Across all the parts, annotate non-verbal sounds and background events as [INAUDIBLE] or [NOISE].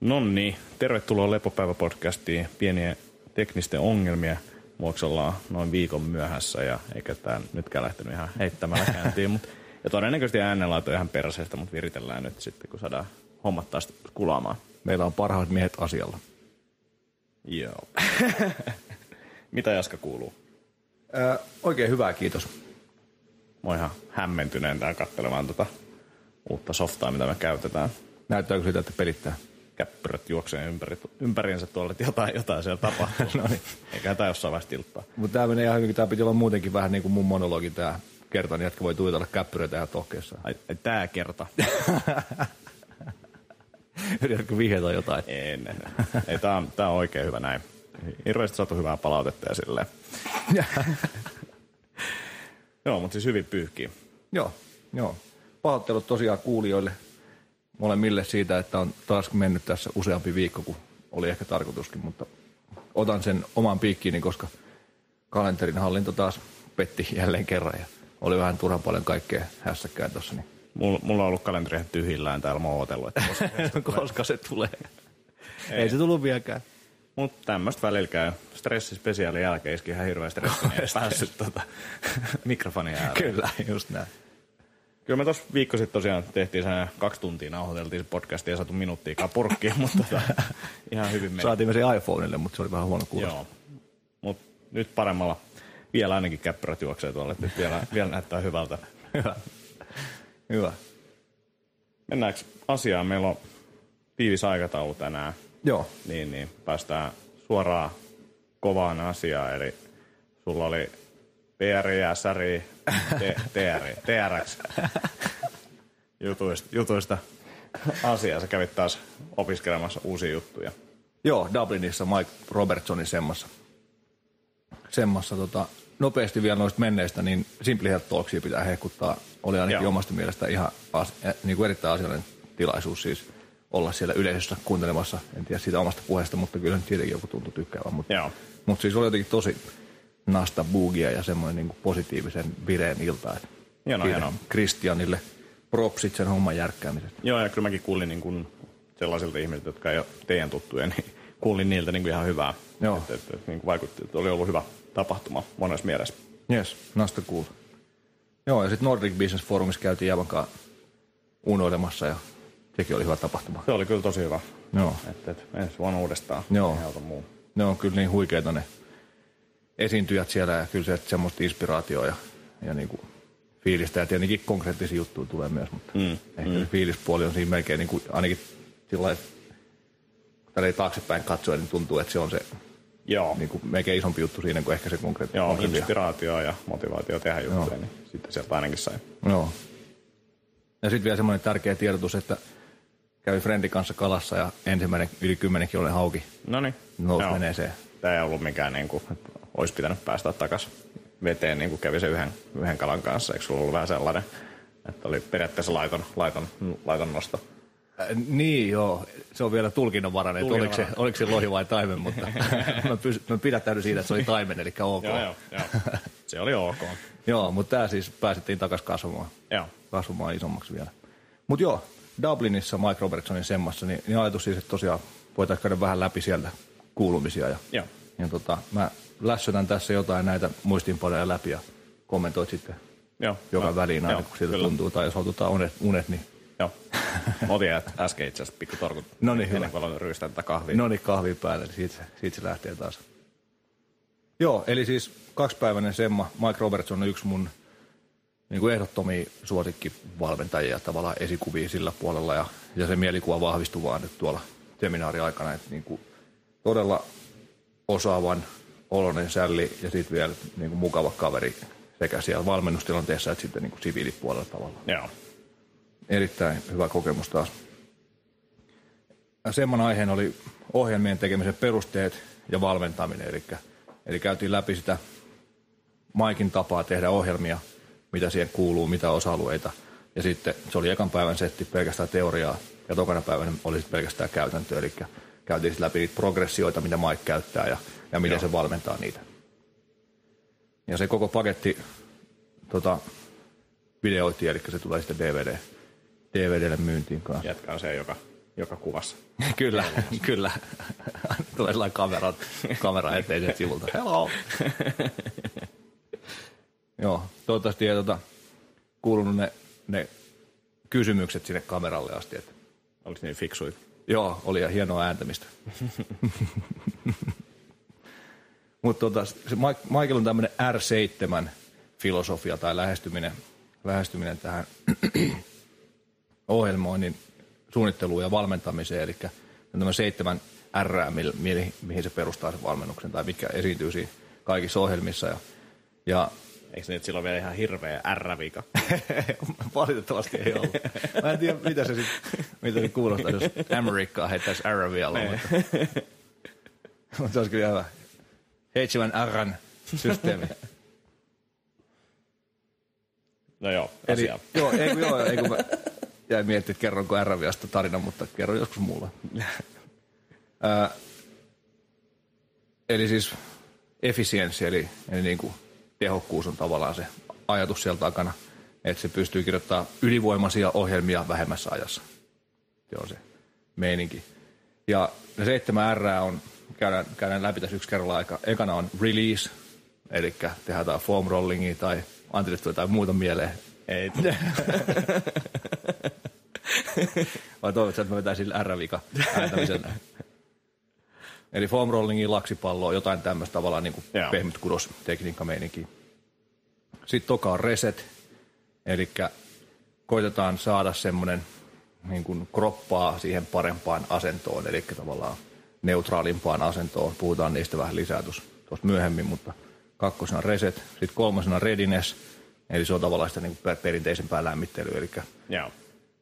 No niin, tervetuloa Lepopäivä-podcastiin. Pieniä teknisten ongelmia vuoksi ollaan noin viikon myöhässä ja eikä tämä nytkään lähtenyt ihan heittämällä käyntiin. Mut, ja todennäköisesti äänenlaito ihan perseestä, mutta viritellään nyt sitten, kun saadaan hommat taas kulaamaan. Meillä on parhaat miehet asialla. Joo. [LAUGHS] Mitä Jaska kuuluu? Ää, oikein hyvää, kiitos. Mä oon ihan hämmentyneen tää katselemaan tota uutta softaa, mitä me käytetään. Näyttääkö sitä, että pelittää? Käppyrät juoksee ympäri, ympäriinsä tuolla, että jotain, jotain siellä tapahtuu. [LAUGHS] no niin. Eiköhän tää jossain vaiheessa tilttaa. Mutta tämä menee ihan hyvin, tämä piti olla muutenkin vähän niin kuin mun monologi tämä kerta, niin jätkä voi tuitella käppyröitä ihan tohkeessa. Ai, ai tää kerta. [LAUGHS] Yritätkö vihjata jotain? En, en. Ei, tää on, tää on oikein hyvä näin. Hirveästi saatu hyvää palautetta ja silleen. [LAUGHS] Joo, mutta siis hyvin pyyhkii. joo, joo. Pahoittelut tosiaan kuulijoille molemmille siitä, että on taas mennyt tässä useampi viikko, kuin oli ehkä tarkoituskin, mutta otan sen oman piikkiini, koska kalenterin hallinto taas petti jälleen kerran ja oli vähän turhan paljon kaikkea hässäkkää tuossa. Niin Mulla, mulla on ollut kalenteri tyhjillään täällä, mä oon odotellut, että koska [LAUGHS] koska se tulee. Ei, Ei se tullut vieläkään. Mutta tämmöistä välillä käy. Stressispesiaalin jälkeen iski ihan hirveä stressi, niin päässyt tota, [LAUGHS] mikrofonin ääreen. Kyllä, just näin. Kyllä me tuossa viikko sitten tosiaan tehtiin sen kaksi tuntia nauhoiteltiin se podcast ja saatu minuuttiikaan purkkiin, [LAUGHS] mutta tota, ihan hyvin meni. Saatiin me se iPhoneille, mutta se oli vähän huono kuulosta. Joo, mutta nyt paremmalla. Vielä ainakin käppyrät juoksee tuolle, nyt vielä, vielä näyttää hyvältä. [LAUGHS] Hyvä. Hyvä. Mennäänkö asiaan? Meillä on tiivis aikataulu tänään, Joo, niin, niin päästään suoraan kovaan asiaan. Eli sulla oli PRI, SRI, T- TRI, TRX jutuista, jutuista asiaa. Sä kävit taas opiskelemassa uusia juttuja. Joo, Dublinissa Mike Robertsonin semmassa. Semmassa tota, nopeasti vielä noista menneistä, niin Simply Health Talksia pitää hehkuttaa. Oli ainakin Joo. omasta mielestä ihan as, eh, niin kuin erittäin asiallinen tilaisuus siis olla siellä yleisössä kuuntelemassa. En tiedä siitä omasta puheesta, mutta kyllä nyt siitäkin joku tuntui tykkäävän. Mutta, Joo. mutta siis oli jotenkin tosi nasta bugia ja semmoinen niin kuin positiivisen vireen ilta. että Hienoa, hienoa. Christianille propsit sen homman järkkäämisestä. Joo, ja kyllä mäkin kuulin niin kuin sellaisilta ihmisiltä, jotka ei ole teidän tuttuja, niin [LAUGHS] kuulin niiltä niin kuin ihan hyvää. Joo. Että, että, että, niin kuin vaikutti, että oli ollut hyvä tapahtuma monessa mielessä. Yes, nasta kuul. Joo, ja sitten Nordic Business Forumissa käytiin Javankaan unoilemassa ja sekin oli hyvä tapahtuma. Se oli kyllä tosi hyvä. Joo, Että, että ensi vuonna uudestaan. Joo. Ne on kyllä niin huikeita ne esiintyjät siellä ja kyllä se, että semmoista inspiraatioa ja, ja niinku fiilistä ja tietenkin konkreettisia juttuja tulee myös, mutta Mm, ehkä mm. se fiilispuoli on siinä melkein niin kuin, ainakin sillä lailla, kun tällä taaksepäin katsoen, niin tuntuu, että se on se Joo. niin kuin melkein isompi juttu siinä kuin ehkä se konkreettinen. Joo, inspiraatio ja motivaatio tehdä juttuja, niin sitten sieltä ainakin sai. Joo. Ja sitten vielä semmoinen tärkeä tiedotus, että kävi Frendin kanssa kalassa ja ensimmäinen yli 10 kiloinen hauki No niin. nousi veneeseen. Tämä ei ollut mikään, niin kuin, että olisi pitänyt päästä takaisin veteen, niin kuin kävi se yhden, yhden kalan kanssa. Eikö sulla ollut vähän sellainen, että oli periaatteessa laiton, laiton, laiton nosto? Äh, niin joo, se on vielä tulkinnanvarainen, että oliko se, oliko se lohi vai taimen, mutta [LAUGHS] mä, pysy, mä pidättäydyn siitä, että se oli taimen, eli ok. Joo, joo, joo. Se oli ok. [LAUGHS] joo mutta tämä siis päästettiin takaisin kasvamaan, Joo. kasvamaan isommaksi vielä. Mutta joo, Dublinissa Mike Robertsonin semmassa, niin, niin ajatus siis, että tosiaan voitaisiin käydä vähän läpi sieltä kuulumisia ja Joo. Ja tota, mä lässötän tässä jotain näitä muistiinpanoja läpi ja kommentoit sitten Joo. joka Joo. väliin aina, Joo, kun siltä kyllä. tuntuu. Tai jos otetaan unet, unet niin Joo. Mä otin äsken itse asiassa pikku torkut. No niin, Ennen hyvä. kuin aloin ryystää tätä kahvia. no niin kahvin päälle, niin siitä, siitä se lähtee taas. Joo, eli siis kaksipäiväinen semma. Mike Robertson on yksi mun niin kuin ehdottomia suosikkivalmentajia, tavallaan esikuvia sillä puolella. Ja, ja se mielikuva vahvistui vaan nyt tuolla seminaariaikana, että niin kuin todella osaavan oloinen sälli ja sitten vielä niin kuin mukava kaveri sekä siellä valmennustilanteessa että sitten niin kuin siviilipuolella tavallaan. Joo. Erittäin hyvä kokemus taas. Semman aiheen oli ohjelmien tekemisen perusteet ja valmentaminen, eli, eli käytiin läpi sitä Maikin tapaa tehdä ohjelmia, mitä siihen kuuluu, mitä osa-alueita. Ja sitten se oli ekan päivän setti pelkästään teoriaa ja tokana päivänä oli pelkästään käytäntö, eli käytiin läpi niitä progressioita, mitä Mike käyttää ja, ja miten Joo. se valmentaa niitä. Ja se koko paketti tota, videoitiin, eli se tulee sitten DVD, DVDlle myyntiin kanssa. Jätkä on se, joka joka kuvassa. [LAUGHS] kyllä, kyllä. [LAUGHS] Tulee sellainen kamera, kamera eteen sivulta. Hello! [LAUGHS] Joo, toivottavasti ei tota, kuulunut ne, ne kysymykset sinne kameralle asti. Että, Oliko niin fiksuit? joo, oli ja hienoa ääntämistä. Mutta tota, se Michael on tämmöinen R7-filosofia tai lähestyminen, lähestyminen tähän [CLEARS THROAT] ohjelmoinnin suunnitteluun ja valmentamiseen, eli tämä seitsemän R, mi- mi- mihin se perustaa sen valmennuksen, tai mikä esiintyy siinä kaikissa ohjelmissa. Ja, ja Eikö se nyt silloin vielä ihan hirveä R-vika? [LAUGHS] valitettavasti ei ollut. Mä en tiedä, mitä se sitten mitä se kuulostaa, jos Amerikkaa heittäisi R vielä, mutta, [LAUGHS] mutta se olisi kyllä hyvä. Seitsemän Rn systeemi. No joo, Eli, joo, ei kun, joo, ei kun mä jäin miettimään, että kerronko R-viasta tarinan, mutta kerron joskus mulle. Ää, eli siis efficiency, eli, eli niin kuin tehokkuus on tavallaan se ajatus siellä takana, että se pystyy kirjoittamaan ylivoimaisia ohjelmia vähemmässä ajassa. Se on se meininki. Ja ne seitsemän R on, käydään, käydään läpi tässä yksi kerralla aika. Ekana on release, eli tehdään jotain foam rollingia tai Antille tulee jotain muuta mieleen. Ei, [LAUGHS] Vai toivotko, että mä vetäisin sillä R-vika ääntämisen? [LAUGHS] Eli foam rollingia, laksipalloa, jotain tämmöistä tavallaan niin pehmyt kudostekniikka meininki. Sitten toka on reset, eli koitetaan saada semmoinen niin kuin kroppaa siihen parempaan asentoon, eli tavallaan neutraalimpaan asentoon. Puhutaan niistä vähän lisää tuossa myöhemmin, mutta kakkosena reset, sitten kolmosena readiness, eli se on tavallaan sitä niin kuin perinteisempää lämmittelyä, eli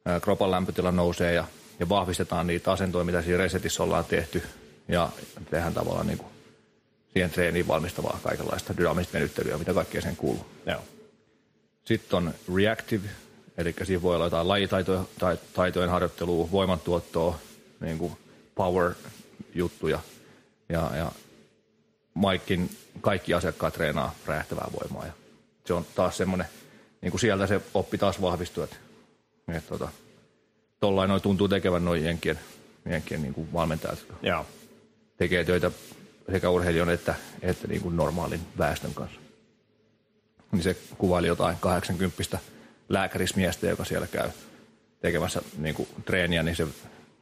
ää, kropan lämpötila nousee ja, ja vahvistetaan niitä asentoja, mitä siinä resetissä ollaan tehty. Ja tehdään tavallaan niin kuin siihen treeniin valmistavaa kaikenlaista dynaamista venyttelyä, mitä kaikkea sen kuuluu. Joo. Sitten on reactive, eli siinä voi olla jotain lajitaitojen tai, taitojen harjoittelua, voimantuottoa, niin kuin power-juttuja. Ja, ja Maikin kaikki asiakkaat treenaa räjähtävää voimaa. Ja se on taas semmoinen, niin kuin sieltä se oppi taas vahvistuu, että, että tota, tollain noin tuntuu tekevän noin jenkien, jenkien niin kuin valmentajat, jotka Joo. tekee töitä sekä urheilijan että, että niin kuin normaalin väestön kanssa. Niin se kuvaili jotain 80 lääkärismiestä, joka siellä käy tekemässä niin kuin treeniä, niin se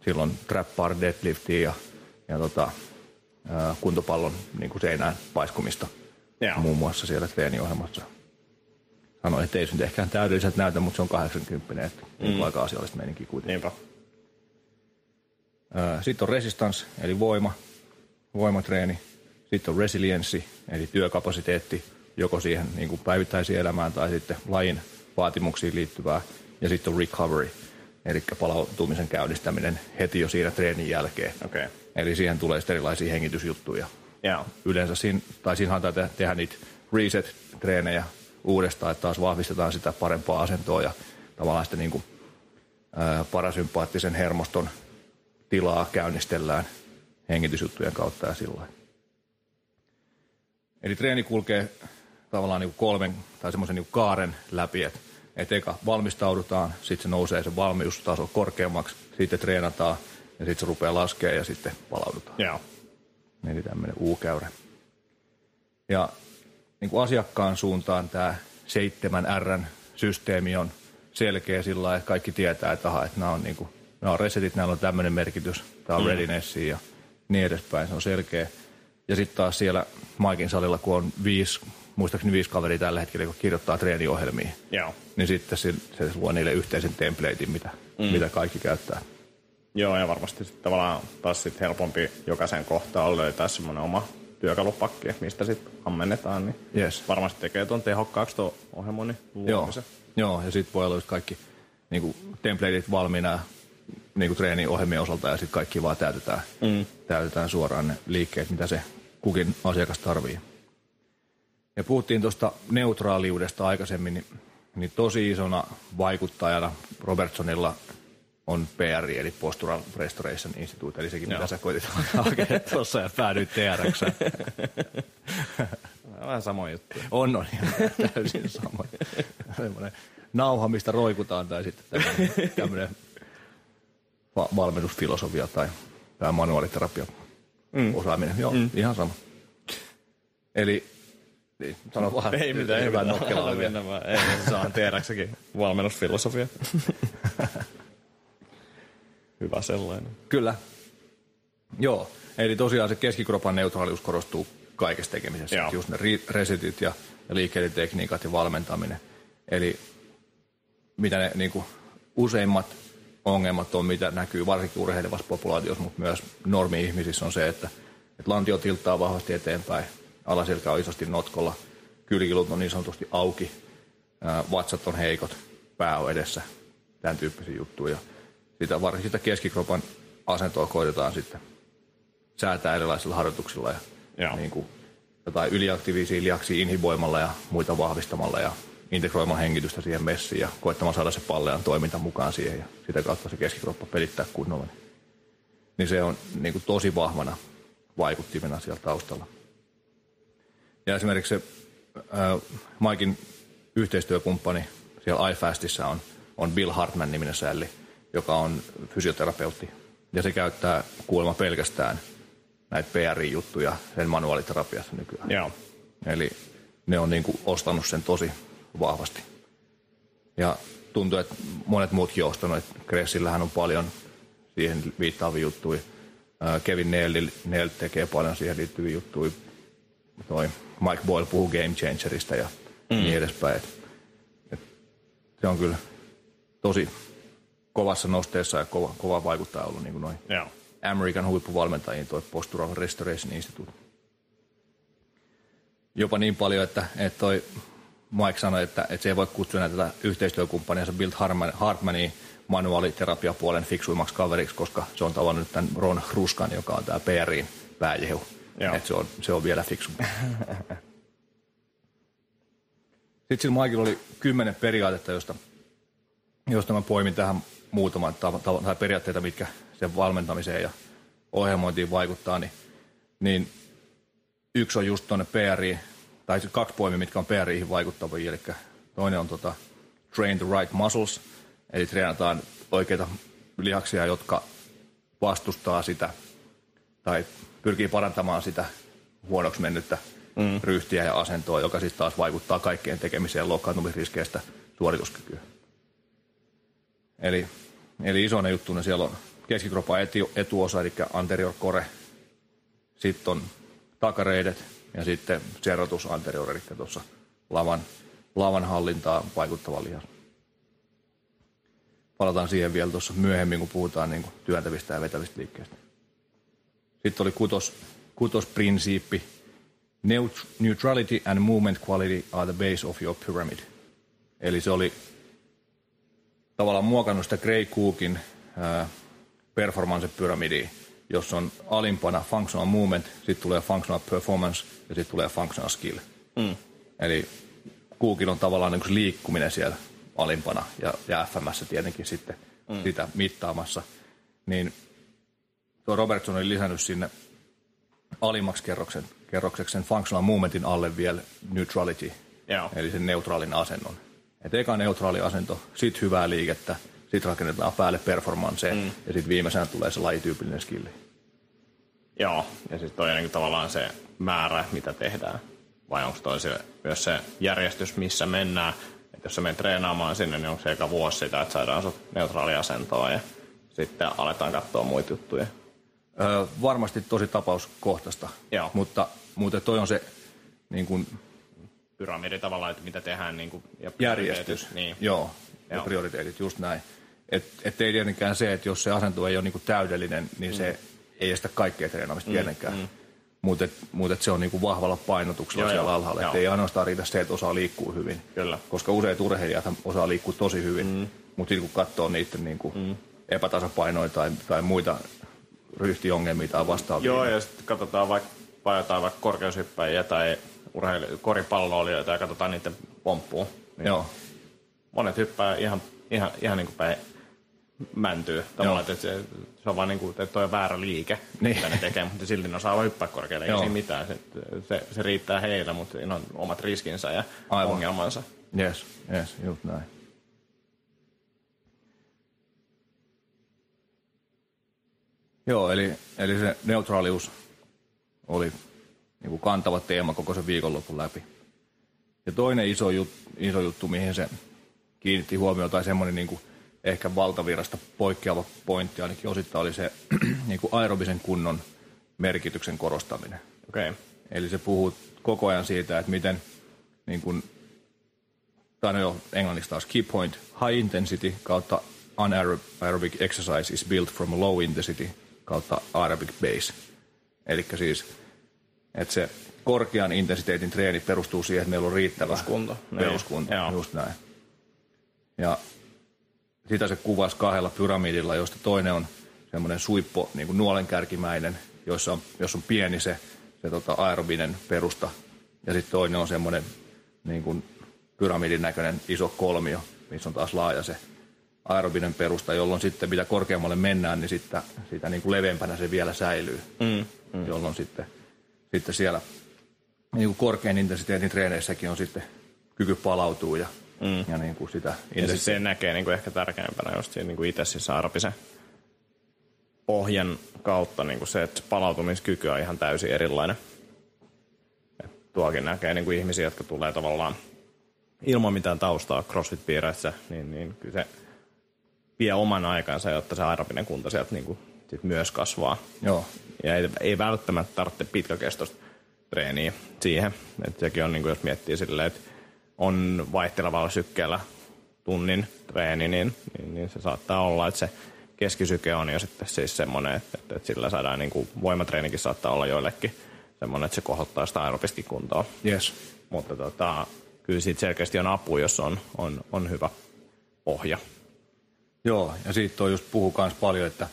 silloin trap bar deadliftia ja, ja tota, kuntopallon niin kuin seinään paiskumista Joo. muun muassa siellä treeniohjelmassa. Sanoin, että ei se nyt ehkä täydelliset näytä, mutta se on 80, että mm. aika asiallista meininkiä kuitenkin. Niinpä. Sitten on resistance, eli voima, voimatreeni. Sitten on resilienssi, eli työkapasiteetti, joko siihen niin kuin päivittäiseen elämään tai sitten lajin vaatimuksiin liittyvää. Ja sitten on recovery, eli palautumisen käynnistäminen heti jo siinä treenin jälkeen. Okay. Eli siihen tulee sitten erilaisia hengitysjuttuja. Joo. Yleensä siinä, tai siinä halutaan te- tehdä niitä reset-treenejä uudestaan, että taas vahvistetaan sitä parempaa asentoa ja tavallaan sitä niin kuin, ää, parasympaattisen hermoston tilaa käynnistellään hengitysjuttujen kautta ja sillä. Eli treeni kulkee tavallaan niin kuin kolmen tai semmoisen niin kaaren läpi, että et eka valmistaudutaan, sitten se nousee se valmiustaso korkeammaksi, sitten treenataan ja sitten se rupeaa laskemaan ja sitten palaudutaan. Joo. Eli tämmöinen U-käyrä. Ja niin kuin asiakkaan suuntaan tämä 7R-systeemi on selkeä sillä lailla, että kaikki tietää, että, aha, että nämä on, niin kuin, nämä on resetit, näillä on tämmöinen merkitys, tämä on mm. readiness ja niin edespäin, se on selkeä. Ja sitten taas siellä Maikin salilla, kun on viisi, muistaakseni viisi kaveria tällä hetkellä, kun kirjoittaa treeniohjelmia, Joo. niin sitten se, se luo niille yhteisen templatein, mitä, mm. mitä kaikki käyttää. Joo, ja varmasti sitten tavallaan taas sit helpompi jokaisen kohtaan löytää semmoinen oma työkalupakki, mistä sitten ammennetaan, niin Yes. varmasti tekee tuon tehokkaaksi tuon ohjelmoinnin Joo, luomisen. joo ja sitten voi olla just kaikki niin kuin templateit valmiina niin kuin treeniohjelmien osalta ja sitten kaikki vaan täytetään, mm. täytetään suoraan ne liikkeet, mitä se kukin asiakas tarvii. Ja puhuttiin tuosta neutraaliudesta aikaisemmin, niin, niin tosi isona vaikuttajana Robertsonilla on PRI, eli Postural Restoration Institute, eli sekin, Joo. mitä sä koitit [LAUGHS] hakea tuossa ja päädyit TRX. [LAUGHS] Vähän sama juttu. On, on ihan [LAUGHS] täysin sama. Semmoinen nauha, mistä roikutaan, tai sitten tämmöinen, tämmöinen va- valmennusfilosofia tai, tai manuaaliterapia mm. osaaminen. Joo, mm. ihan sama. Eli niin, sano vaan. Ei mitään, ei mitään. nokkelaa mennä vaan. Ei, saan tiedäksäkin valmennusfilosofia. [LAUGHS] Hyvä sellainen. Kyllä. Joo, eli tosiaan se keskikropan neutraalius korostuu kaikessa tekemisessä. Joo. Just ne resetit ja, ja liikkeiden tekniikat ja valmentaminen. Eli mitä ne niin kuin, useimmat ongelmat on, mitä näkyy varsinkin urheilevassa populaatiossa, mutta myös normi-ihmisissä on se, että, että lantio tilttaa vahvasti eteenpäin, alaselkä on isosti notkolla, kylkilut on niin sanotusti auki, vatsat on heikot, pää on edessä, tämän tyyppisiä juttuja. Ja sitä, varsinkin sitä keskikropan asentoa koitetaan sitten säätää erilaisilla harjoituksilla ja Joo. niin kuin jotain yliaktiivisia lihaksia inhiboimalla ja muita vahvistamalla ja integroimalla hengitystä siihen messiin ja koettamaan saada se pallean toiminta mukaan siihen ja sitä kautta se keskikroppa pelittää kunnolla. Niin se on niin kuin tosi vahvana vaikuttimena siellä taustalla. Ja esimerkiksi se äh, Maikin yhteistyökumppani siellä iFastissa on, on Bill Hartman niminen sälli, joka on fysioterapeutti. Ja se käyttää kuulemma pelkästään näitä PRI-juttuja sen manuaaliterapiassa nykyään. Joo. Eli ne on niin kuin ostanut sen tosi vahvasti. Ja tuntuu, että monet muutkin on ostanut, että Gressillähän on paljon siihen viittaavia juttuja. Kevin Neal, Neal tekee paljon siihen liittyviä juttuja. Toi Mike Boyle puhuu game changerista ja mm. niin edespäin. Et, et se on kyllä tosi kovassa nosteessa ja kova, kova vaikuttaja ollut niin kuin noin Joo. American huippuvalmentajiin tuo Postural Restoration Institute. Jopa niin paljon, että, että toi Mike sanoi, että, että se ei voi kutsua näitä tätä yhteistyökumppaniansa Bill Hartman, Hartmania manuaaliterapiapuolen fiksuimmaksi kaveriksi, koska se on tavannut tämän Ron Hruskan, joka on tämä PRin pääjehu. Joo. Että se on, se on vielä fiksumpi. [LAUGHS] Sitten sillä Mikella oli kymmenen periaatetta, josta, josta mä poimin tähän muutaman tav- tav- tai periaatteita, mitkä sen valmentamiseen ja ohjelmointiin vaikuttaa, niin, niin yksi on just tuonne PRI, tai se kaksi poimia, mitkä on PRIihin vaikuttavia, eli toinen on tota, train the right muscles, eli treenataan oikeita lihaksia, jotka vastustaa sitä tai pyrkii parantamaan sitä huonoksi mennyttä mm. ryhtiä ja asentoa, joka sitten taas vaikuttaa kaikkeen tekemiseen loukkaantumisriskeistä suorituskykyä. Eli, eli isoinen juttu, niin siellä on keskikropan etu, etuosa, eli anterior core, sitten on takareidet ja sitten serratus anterior, eli tuossa lavan, lavan hallintaa vaikuttava lihas. Palataan siihen vielä tuossa myöhemmin, kun puhutaan niin kuin työntävistä ja vetävistä liikkeistä. Sitten oli kutos, kutosprinsiippi. Neut- Neutrality and movement quality are the base of your pyramid. Eli se oli tavallaan muokannut sitä Gray Cookin äh, performance-pyramidia, jossa on alimpana functional movement, sitten tulee functional performance ja sitten tulee functional skill. Mm. Eli Cookilla on tavallaan niin kuin se liikkuminen siellä alimpana ja, ja FMS tietenkin sitten mm. sitä mittaamassa. Niin tuo Robertson oli lisännyt sinne alimmaksi kerroksen, kerrokseksi sen functional movementin alle vielä neutrality, Joo. eli sen neutraalin asennon. Et eka neutraali asento, sitten hyvää liikettä, sitten rakennetaan päälle performanceen mm. ja sitten viimeisenä tulee se lajityypillinen skilli. Joo, ja sitten toi on niinku tavallaan se määrä, mitä tehdään. Vai onko toi se, myös se järjestys, missä mennään? Et jos sä menet treenaamaan sinne, niin onko se eka vuosi sitä, että saadaan sut neutraaliasentoa ja sitten aletaan katsoa muita juttuja. Öö, varmasti tosi tapauskohtaista, Joo. mutta, mutta toi on se niin kuin Pyramidi tavallaan, että mitä tehdään niin kuin, ja järjestys. Niin. Joo, ja Joo. prioriteetit, just näin. Et, et ei tietenkään se, että jos se asento ei ole niinku täydellinen, niin mm. se ei estä kaikkea treenaamista mm, tietenkään. Mm. Mutta et, mut et se on niinku vahvalla painotuksella Joo, siellä joo, alhaalla. joo. Että ei ainoastaan riitä se, että osaa liikkua hyvin. Kyllä. Koska useat urheilijat osaa liikkua tosi hyvin, mm. mutta kun katsoo niiden niinku mm. epätasapainoja tai, tai muita ryhtiongelmia tai vastaavia. Joo, ja sitten katsotaan vaikka, vai jotain vaikka korkeushyppäjiä tai urheilijoita, koripalloilijoita ja katsotaan niiden pomppuun. Niin Joo. Monet hyppää ihan, ihan, ihan niin kuin päin mäntyy. Tavallaan, että se, se on vaan niin kuin, että toi on väärä liike, Niin. mitä ne tekee, mutta silti ne osaa vaan hyppää korkealle. Ei siinä mitään. Se, se, se, riittää heille, mutta siinä on omat riskinsä ja Aivan. ongelmansa. Yes, yes, just näin. Joo, eli, eli se neutraalius oli niin kuin kantava teema koko sen viikonlopun läpi. Ja toinen iso, jut, iso juttu, mihin se kiinnitti huomiota, tai semmoinen niin kuin ehkä valtavirasta poikkeava pointti ainakin osittain, oli se [CLEARS THROAT] niin kuin aerobisen kunnon merkityksen korostaminen. Okei. Okay. Eli se puhuu koko ajan siitä, että miten niin kuin, tai no jo englanniksi taas key point, high intensity kautta anaerobic exercise is built from low intensity kautta aerobic base. Eli siis, että se korkean intensiteetin treeni perustuu siihen, että meillä on riittävä Peruskunto. Niin. peruskunto. Joo. Just näin. Ja sitä se kuvasi kahdella pyramidilla, joista toinen on semmoinen suippo, niin kuin nuolenkärkimäinen, jossa on, jos on pieni se, se tota aerobinen perusta. Ja sitten toinen on semmoinen niin kuin pyramidin näköinen iso kolmio, missä on taas laaja se aerobinen perusta, jolloin sitten mitä korkeammalle mennään, niin sitten, sitä niin kuin leveämpänä se vielä säilyy. Mm, mm. Jolloin sitten, sitten siellä niin kuin korkean intensiteetin treeneissäkin on sitten kyky palautuu ja, mm. ja niin kuin sitä Ja siis se näkee niin kuin ehkä tärkeimpänä just siinä niin kuin itse siis arpisen ohjan kautta niin kuin se, että palautumiskyky on ihan täysin erilainen. Et tuokin näkee niin kuin ihmisiä, jotka tulee tavallaan ilman mitään taustaa CrossFit-piireissä, niin, niin kyllä se vie oman aikansa, jotta se aerobinen kunto sieltä niin kuin sit myös kasvaa. Joo. Ja ei, ei välttämättä tarvitse pitkäkestoista treeniä siihen. Et sekin on, niin kuin jos miettii silleen, että on vaihtelevalla sykkeellä tunnin treeni, niin, niin, niin se saattaa olla, että se keskisyke on jo sitten siis semmoinen, että, että, että sillä saadaan niin kuin voimatreenikin saattaa olla joillekin semmoinen, että se kohottaa sitä aerobista kuntoa. Yes. Mutta tota, kyllä siitä selkeästi on apu, jos on, on, on hyvä pohja. Joo, ja siitä on just puhu myös paljon, että,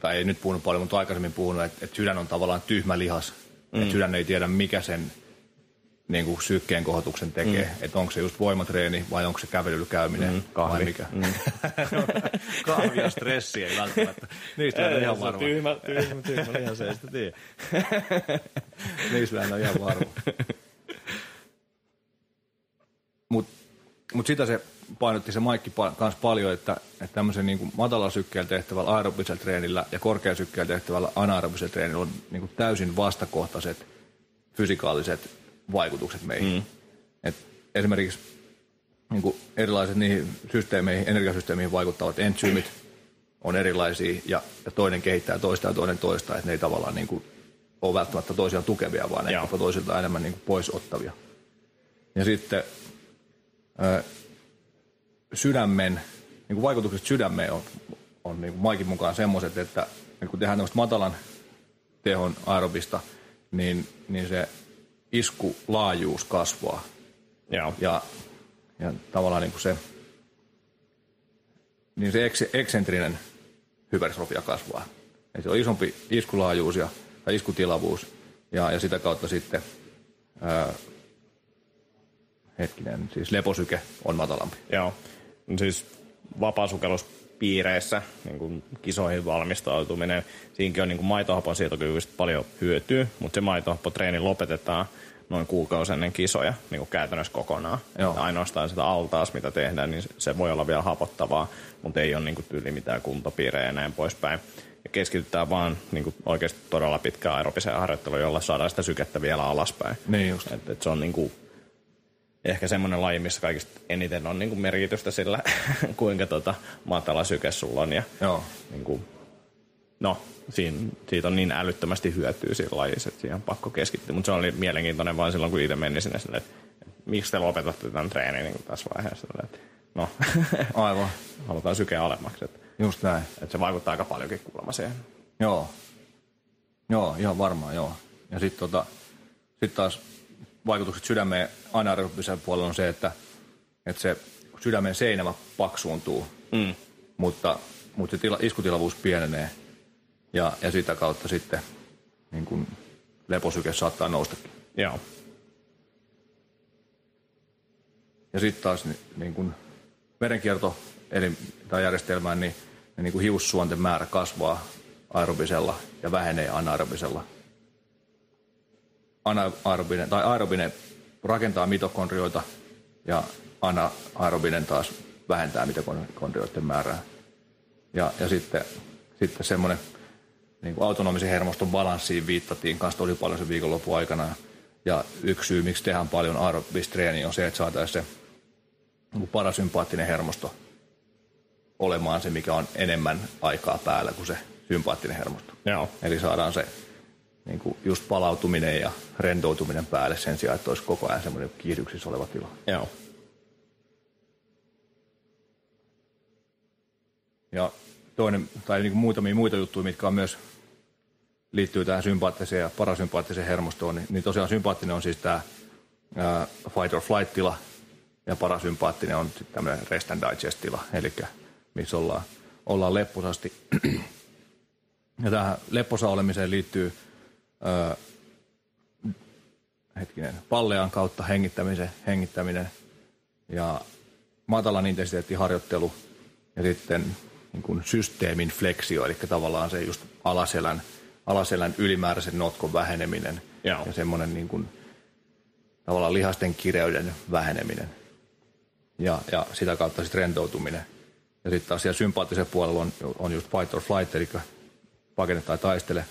tai ei nyt puhunut paljon, mutta aikaisemmin puhunut, että, että sydän on tavallaan tyhmä lihas. Mm. Että sydän ei tiedä, mikä sen niin kuin sykkeen kohotuksen tekee. Mm. Että onko se just voimatreeni vai onko se kävelyllä käyminen mm, kahvi. vai mikä. Mm. [LAUGHS] kahvi ja stressi ei välttämättä. Niistä ei, ihan varma. Tyhmä, tyhmä, tyhmä lihas, ei sitä tiedä. [LAUGHS] Niistä ole ihan varma. [LAUGHS] Mutta mut sitä se painotti se Maikki pa- paljon, että, että tämmöisen niin kuin matala sykkeellä tehtävällä aerobisella treenillä ja korkean sykkeellä tehtävällä anaerobisella treenillä on niin kuin täysin vastakohtaiset fysikaaliset vaikutukset meihin. Mm. Et esimerkiksi niin kuin erilaiset niihin systeemeihin, energiasysteemiin vaikuttavat entsyymit on erilaisia ja, ja toinen kehittää toista ja toinen toista, että ne ei tavallaan niin kuin ole välttämättä toisiaan tukevia, vaan Joo. ehkä toisilta enemmän niin kuin pois ottavia. Ja sitten sydämen, niin kuin vaikutukset sydämeen on, on niin kuin Maikin mukaan semmoiset, että niin kun tehdään tämmöistä matalan tehon aerobista, niin, niin se iskulaajuus kasvaa. Joo. Ja, ja tavallaan niin kuin se, niin se eks, eksentrinen hypertrofia kasvaa. Eli se on isompi iskulaajuus ja, tai iskutilavuus ja, ja sitä kautta sitten ää, hetkinen, siis leposyke on matalampi. Joo. Siis vapaasukelluspiireissä niin kuin kisoihin valmistautuminen, siinäkin on niin kuin maitohapon sietokyvystä paljon hyötyä, mutta se maitohapotreeni lopetetaan noin kuukausi ennen kisoja niin kuin käytännössä kokonaan. Joo. Että ainoastaan sitä altaas, mitä tehdään, niin se voi olla vielä hapottavaa, mutta ei ole niin kuin tyyli mitään kuntopiirejä ja näin poispäin. Ja keskitytään vaan niin kuin oikeasti todella pitkään aerobiseen harjoitteluun, jolla saadaan sitä sykettä vielä alaspäin. Niin just. Et, et se on niin kuin ehkä semmoinen laji, missä kaikista eniten on niin kuin merkitystä sillä, [LAUGHS] kuinka tota matala syke sulla on. Ja Joo. niin kuin, no, siinä, siitä on niin älyttömästi hyötyä siinä lajissa, että siihen on pakko keskittyä. Mutta se oli mielenkiintoinen vain silloin, kun itse meni sinne silleen, että, että miksi te lopetatte tämän treenin niin tässä vaiheessa. Että, no, [LAUGHS] Aivan. halutaan sykeä alemmaksi. Että, Just näin. että se vaikuttaa aika paljonkin kuulemma siihen. Joo. Joo, ihan varmaan, joo. Ja sitten tota, sit taas vaikutukset sydämeen anaerobisella puolella on se, että, että se sydämen seinämä paksuuntuu, Mm. mutta, mutta se tila, iskutilavuus pienenee ja, ja sitä kautta sitten niin kun leposyke saattaa noustakin. Joo. Ja sitten taas niin, niin kun verenkierto eli, tai järjestelmään, niin, niin, kun hiussuonten määrä kasvaa aerobisella ja vähenee anaerobisella. Anaerobinen, tai aerobinen rakentaa mitokondrioita ja anaerobinen taas vähentää mitokondrioiden määrää. Ja, ja sitten, sitten semmoinen niin kuin autonomisen hermoston balanssiin viittattiin kanssa tosi paljon sen viikonlopun aikana. Ja yksi syy, miksi tehdään paljon aerobistreeniä, on se, että saataisiin se niin parasympaattinen hermosto olemaan se, mikä on enemmän aikaa päällä kuin se sympaattinen hermosto. Joo. Eli saadaan se niin kuin just palautuminen ja rentoutuminen päälle sen sijaan, että olisi koko ajan semmoinen kiihdyksissä oleva tila. Joo. Ja toinen, tai niin kuin muutamia muita juttuja, mitkä on myös liittyy tähän sympaattiseen ja parasympaattiseen hermostoon, niin, niin tosiaan sympaattinen on siis tämä ää, fight or flight tila, ja parasympaattinen on tämmöinen rest and digest tila, eli missä ollaan, ollaan lepposasti. [CLEARS THROAT] ja tähän lepposa olemiseen liittyy ää, hetkinen, pallean kautta hengittäminen, hengittäminen ja matalan intensiteettiharjoittelu ja sitten niin kuin systeemin fleksio, eli tavallaan se just alaselän, alaselän ylimääräisen notkon väheneminen Joo. ja semmoinen niin kuin, tavallaan lihasten kireyden väheneminen ja, ja sitä kautta sitten rentoutuminen. Ja sitten taas siellä sympaattisen puolella on, on just fight or flight, eli pakene tai taistele.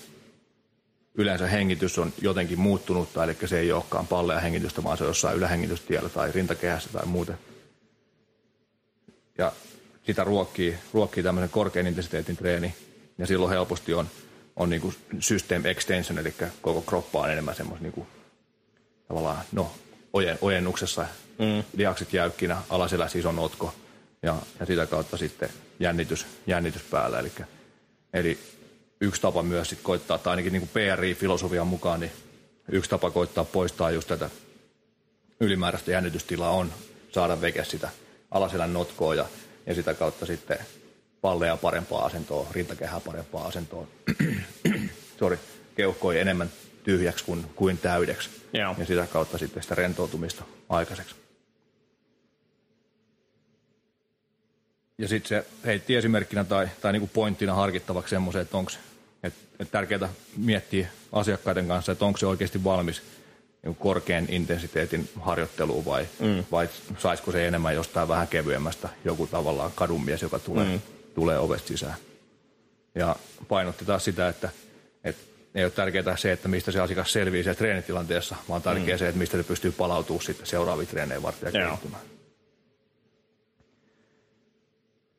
Yleensä hengitys on jotenkin muuttunut, eli se ei olekaan pallea hengitystä, vaan se on jossain ylähengitystiellä tai rintakehässä tai muuten. Ja sitä ruokkii, ruokkii tämmöinen korkean intensiteetin treeni, ja silloin helposti on, on niin kuin system extension, eli koko kroppa on enemmän semmoista niin kuin, tavallaan, no, ojen, ojennuksessa, mm. lihakset jäykkinä, alaselässä iso notko, ja, ja sitä kautta sitten jännitys, jännitys päällä. Eli, eli yksi tapa myös sit koittaa, tai ainakin niin kuin PRI-filosofian mukaan, niin yksi tapa koittaa poistaa just tätä ylimääräistä jännitystilaa on saada veke sitä alaselän notkoa ja, ja sitä kautta sitten palleja parempaa asentoa, rintakehää parempaa asentoa. [CLEARS THROAT] Sori, keuhkoi enemmän tyhjäksi kuin, kuin täydeksi. Joo. Ja sitä kautta sitten sitä rentoutumista aikaiseksi. Ja sitten se heitti esimerkkinä tai, tai niinku pointtina harkittavaksi semmoisen, että onko tärkeää miettiä asiakkaiden kanssa, että onko se oikeasti valmis niin korkean intensiteetin harjoitteluun vai, mm. vai saisiko se enemmän jostain vähän kevyemmästä joku tavallaan kadunmies, joka tulee, mm. tulee ovesta sisään. Ja painotti taas sitä, että, että ei ole tärkeää se, että mistä se asiakas selviää siellä treenitilanteessa, vaan tärkeää mm. se, että mistä se pystyy palautumaan sitten seuraaviin treeneihin varten ja kehittymään.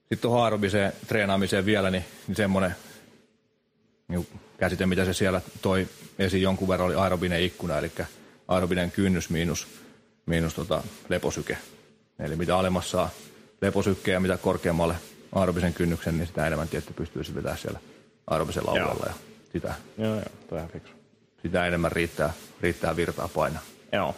Sitten tuohon aerobiseen treenaamiseen vielä, niin, niin semmoinen niin käsite, mitä se siellä toi esiin jonkun verran, oli aerobinen ikkuna, eli aerobinen kynnys miinus, miinus tota leposyke. Eli mitä alemmas saa leposykkeen ja mitä korkeammalle aerobisen kynnyksen, niin sitä enemmän tietty pystyy sitten vetämään siellä aerobisella alueella. Ja sitä, Joo, joo, toi ihan fiksu. sitä enemmän riittää, riittää virtaa painaa. Joo.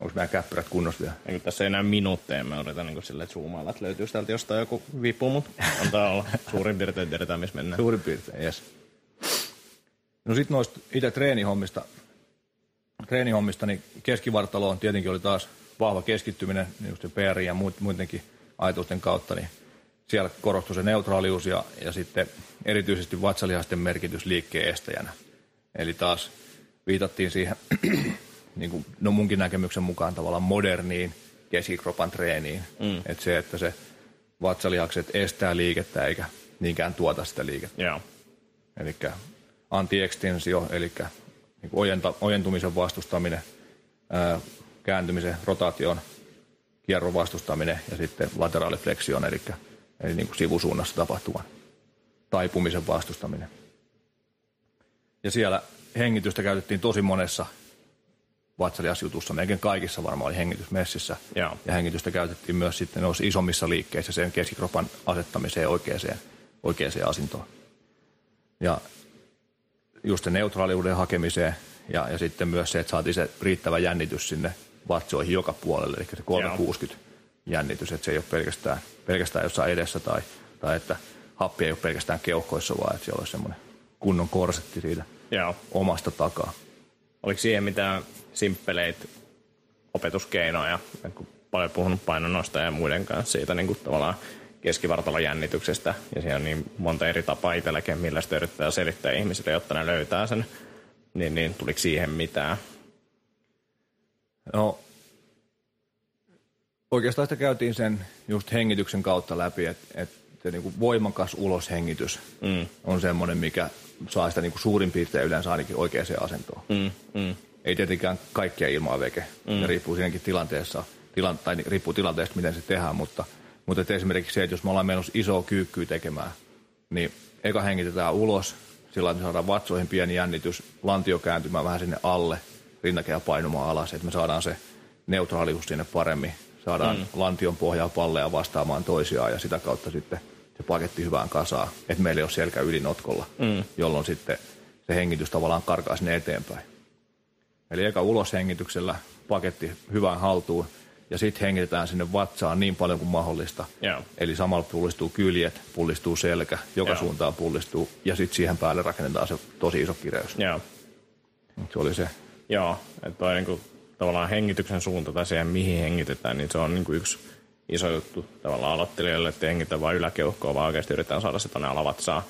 Onko meidän käppyrät kunnossa vielä? Eikö tässä ei enää minuutteja, mä yritän niin silleen zoomailla, että löytyy täältä jostain joku vipu, mutta antaa olla. [LAUGHS] Suurin piirtein tiedetään, missä mennään. Suurin piirtein, yes. No sitten noista itse treenihommista, treenihommista, niin keskivartaloon tietenkin oli taas vahva keskittyminen, niin just PR ja muidenkin ajatusten kautta, niin siellä korostui se neutraalius ja, ja sitten erityisesti vatsalihasten merkitys liikkeen estäjänä. Eli taas viitattiin siihen, niin kuin, no munkin näkemyksen mukaan tavallaan moderniin keskikropan treeniin. Mm. Että se, että se vatsalihakset estää liikettä eikä niinkään tuota sitä liikettä. Joo. Eli anti-extensio, eli niin ojenta, ojentumisen vastustaminen, ää, kääntymisen, rotaation, kierron vastustaminen ja sitten lateraalifleksion, eli, eli niin kuin sivusuunnassa tapahtuvan taipumisen vastustaminen. Ja siellä hengitystä käytettiin tosi monessa vatsaliasjutussa, melkein kaikissa varmaan oli hengitys messissä. Joo. Ja hengitystä käytettiin myös sitten noissa isommissa liikkeissä sen keskikropan asettamiseen oikeaan, oikeaan asintoon. Ja just se neutraaliuden hakemiseen ja, ja sitten myös se, että saatiin se riittävä jännitys sinne vatsoihin joka puolelle, eli se 360 Joo. jännitys, että se ei ole pelkästään, pelkästään jossain edessä tai, tai että happi ei ole pelkästään keuhkoissa, vaan että siellä olisi semmoinen kunnon korsetti siitä Joo. omasta takaa. Oliko siihen mitään simppeleitä opetuskeinoja, kun paljon puhunut painonnosta ja muiden kanssa siitä niin kuin tavallaan keskivartalon jännityksestä, ja siellä on niin monta eri tapaa itselläkin, millä sitä yrittää selittää ihmisille, jotta ne löytää sen, niin, niin tuliko siihen mitään? No, oikeastaan sitä käytiin sen just hengityksen kautta läpi, että, että niin kuin voimakas uloshengitys mm. on semmoinen, mikä saa sitä niin kuin suurin piirtein yleensä ainakin oikeaan asentoon. Mm, mm. Ei tietenkään kaikkia ilmaa veke. Mm. Ja riippuu siinäkin tilanteessa, tilan, tai riippuu tilanteesta, miten se tehdään, mutta, mutta että esimerkiksi se, että jos me ollaan menossa isoa kyykkyä tekemään, niin eka hengitetään ulos, sillä me saadaan vatsoihin pieni jännitys, lantio kääntymään vähän sinne alle, rinnakehä painumaan alas, että me saadaan se neutraalius sinne paremmin, saadaan mm. lantion pohjaa palleja vastaamaan toisiaan ja sitä kautta sitten se paketti hyvään kasaan, että meillä ei ole selkä ylinotkolla, mm. jolloin sitten se hengitys tavallaan karkaa sinne eteenpäin. Eli eka uloshengityksellä paketti hyvään haltuun ja sitten hengitetään sinne vatsaan niin paljon kuin mahdollista. Joo. Eli samalla pullistuu kyljet, pullistuu selkä, joka Joo. suuntaan pullistuu ja sitten siihen päälle rakennetaan se tosi iso kireys. Joo. Se oli se. Joo, että toi niinku, tavallaan hengityksen suunta tai siihen, mihin hengitetään, niin se on niinku yksi iso juttu tavallaan aloittelijoille, että hengitä vain yläkeuhkoa, vaan oikeasti yritetään saada se tuonne alavatsaan.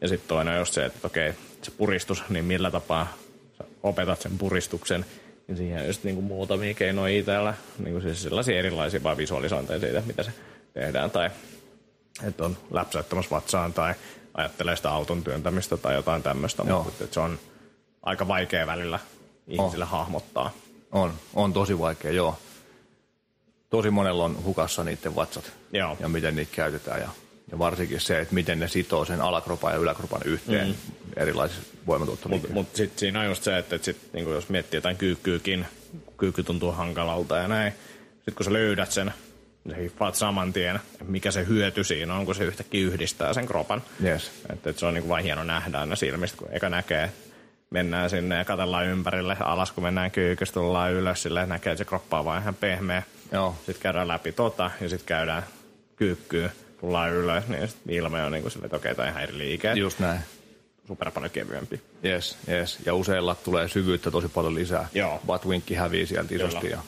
Ja sitten toinen on just se, että okei, se puristus, niin millä tapaa sä opetat sen puristuksen, niin siihen on just niinku muutamia keinoja itsellä, niinku siis sellaisia erilaisia vaan visualisointeja siitä, mitä se tehdään, tai että on läpsäyttämässä vatsaan tai ajattelee sitä auton työntämistä tai jotain tämmöistä, Joo. mutta että se on aika vaikea välillä ihmisille oh. hahmottaa. On, on tosi vaikea, joo. Tosi monella on hukassa niiden vatsat Joo. ja miten niitä käytetään. Ja, ja varsinkin se, että miten ne sitoo sen alakropan ja yläkropan yhteen mm. erilaisissa voimatuottoliikkeissa. Mutta sitten siinä on just se, että et sit, niinku jos miettii jotain kyykkyykin, kyykky tuntuu hankalalta ja näin. Sitten kun sä löydät sen, niin sä hiffaat saman tien, mikä se hyöty siinä on, kun se yhtäkkiä yhdistää sen kropan. Yes. Että et se on niinku vain hieno nähdä aina silmistä, kun eka näkee, mennään sinne ja katsellaan ympärille alas, kun mennään kyykystä, tullaan ylös, silleen näkee, että se kroppa on vaan ihan pehmeä. Joo. Sitten käydään läpi tota ja sitten käydään kyykkyyn, tullaan ylös, niin sit ilme on niinku silleen, että okei, tämä on ihan eri liike. Just näin. Super paljon kevyempi. Yes, yes. Ja useilla tulee syvyyttä tosi paljon lisää. Joo. Buttwinkki hävii sieltä isosti. Kyllä. Ja,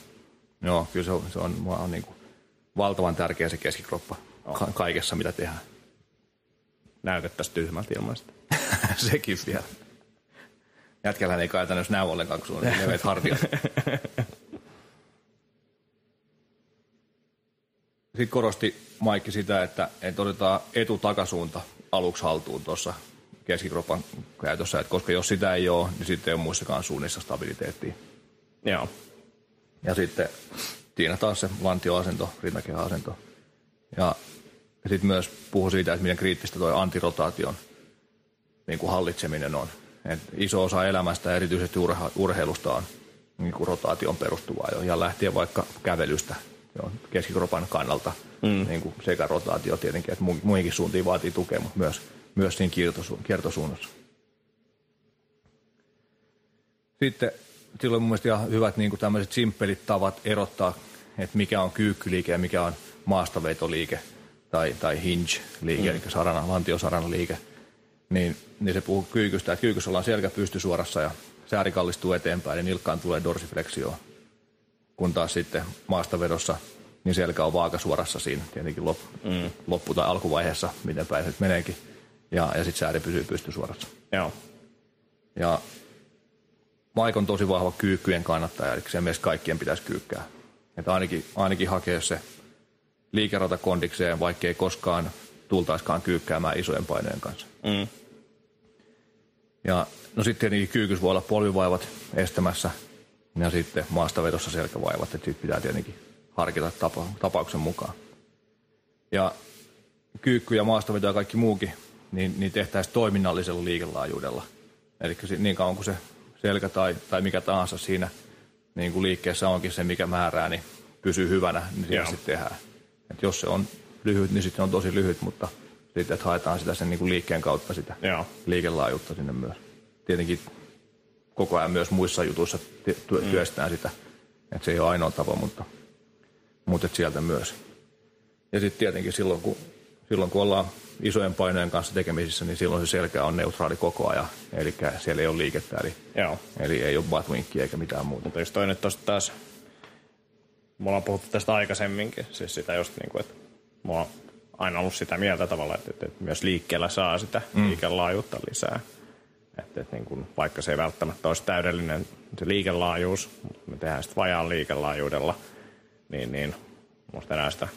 joo, kyllä se on, se on, on niin kuin valtavan tärkeä se keskikroppa ka- kaikessa, mitä tehdään. Näytettäisiin tyhmältä ilman [LAUGHS] sitä. Sekin vielä. Jätkällähän ei käytännössä näy ollenkaan, kun sulla on niin leveät hartiat. [LAUGHS] Sitten korosti Maikki sitä, että, että otetaan etu-takasuunta aluksi haltuun tuossa keskikropan käytössä, että koska jos sitä ei ole, niin sitten ei ole muissakaan suunnissa stabiliteettia. Joo. Ja sitten siinä taas se lantioasento, rintakehäasento. Ja sitten myös puhu siitä, että miten kriittistä tuo antirotaation niin kuin hallitseminen on. Et iso osa elämästä, erityisesti urha, urheilusta, on niin kuin rotaation perustuvaa jo. Ja lähtien vaikka kävelystä jo, keskikropan kannalta mm. niin kuin sekä rotaatio tietenkin, että mu- muihinkin suuntiin vaatii tukea, mutta myös, myös siinä kiertosu- kiertosuunnassa. Sitten sillä on mun mielestä ihan hyvät niin tämmöiset simppelit tavat erottaa, että mikä on kyykkyliike ja mikä on maastavetoliike tai, tai hinge-liike, mm. eli sarana, lantiosarana liike. Niin, niin se puhuu kyykystä, että kyykyssä ollaan selkä pystysuorassa ja sääri kallistuu eteenpäin ja nilkkaan tulee dorsifleksio. Kun taas sitten maastavedossa niin selkä on vaakasuorassa siinä tietenkin lop, mm. loppu- tai alkuvaiheessa, miten päin se nyt meneekin. Ja, ja sitten sääri pysyy pystysuorassa. Joo. Ja Mike on tosi vahva kyykkyjen kannattaja, eli se myös kaikkien pitäisi kyykkää. Että ainakin, ainakin hakea se liikerata kondikseen, vaikka ei koskaan tultaiskaan kyykkäämään isojen painojen kanssa. Mm. Ja no sitten tietenkin kyykys voi olla polvivaivat estämässä ja sitten maastavedossa selkävaivat, että pitää tietenkin harkita tapa, tapauksen mukaan. Ja kyykky ja maastaveto ja kaikki muukin, niin, niin tehtäisiin toiminnallisella liikelaajuudella. Eli niin kauan kuin se selkä tai, tai mikä tahansa siinä niin kuin liikkeessä onkin se, mikä määrää, niin pysyy hyvänä, niin sitä sitten tehdään. Et jos se on lyhyt, niin sitten on tosi lyhyt, mutta sitten että haetaan sitä sen niin kuin liikkeen kautta sitä Joo. liikelaajuutta sinne myös. Tietenkin koko ajan myös muissa jutuissa ty- työ- Mm. sitä, että se ei ole ainoa tapa, mutta, mutta et sieltä myös. Ja sitten tietenkin silloin kun, silloin, kun ollaan isojen painojen kanssa tekemisissä, niin silloin se selkä on neutraali koko ajan, eli siellä ei ole liikettä, eli, Joo. eli ei ole buttwinkkiä eikä mitään muuta. Mutta jos toi nyt tosta taas, me ollaan puhuttu tästä aikaisemminkin, siis sitä just niin kuin, että mä oon aina ollut sitä mieltä tavalla, että, että, että myös liikkeellä saa sitä mm. liikelaajuutta lisää. Että, että niin kuin, vaikka se ei välttämättä olisi täydellinen se liikelaajuus, mutta me tehdään sitä vajaan liikelaajuudella, niin, niin musta näistä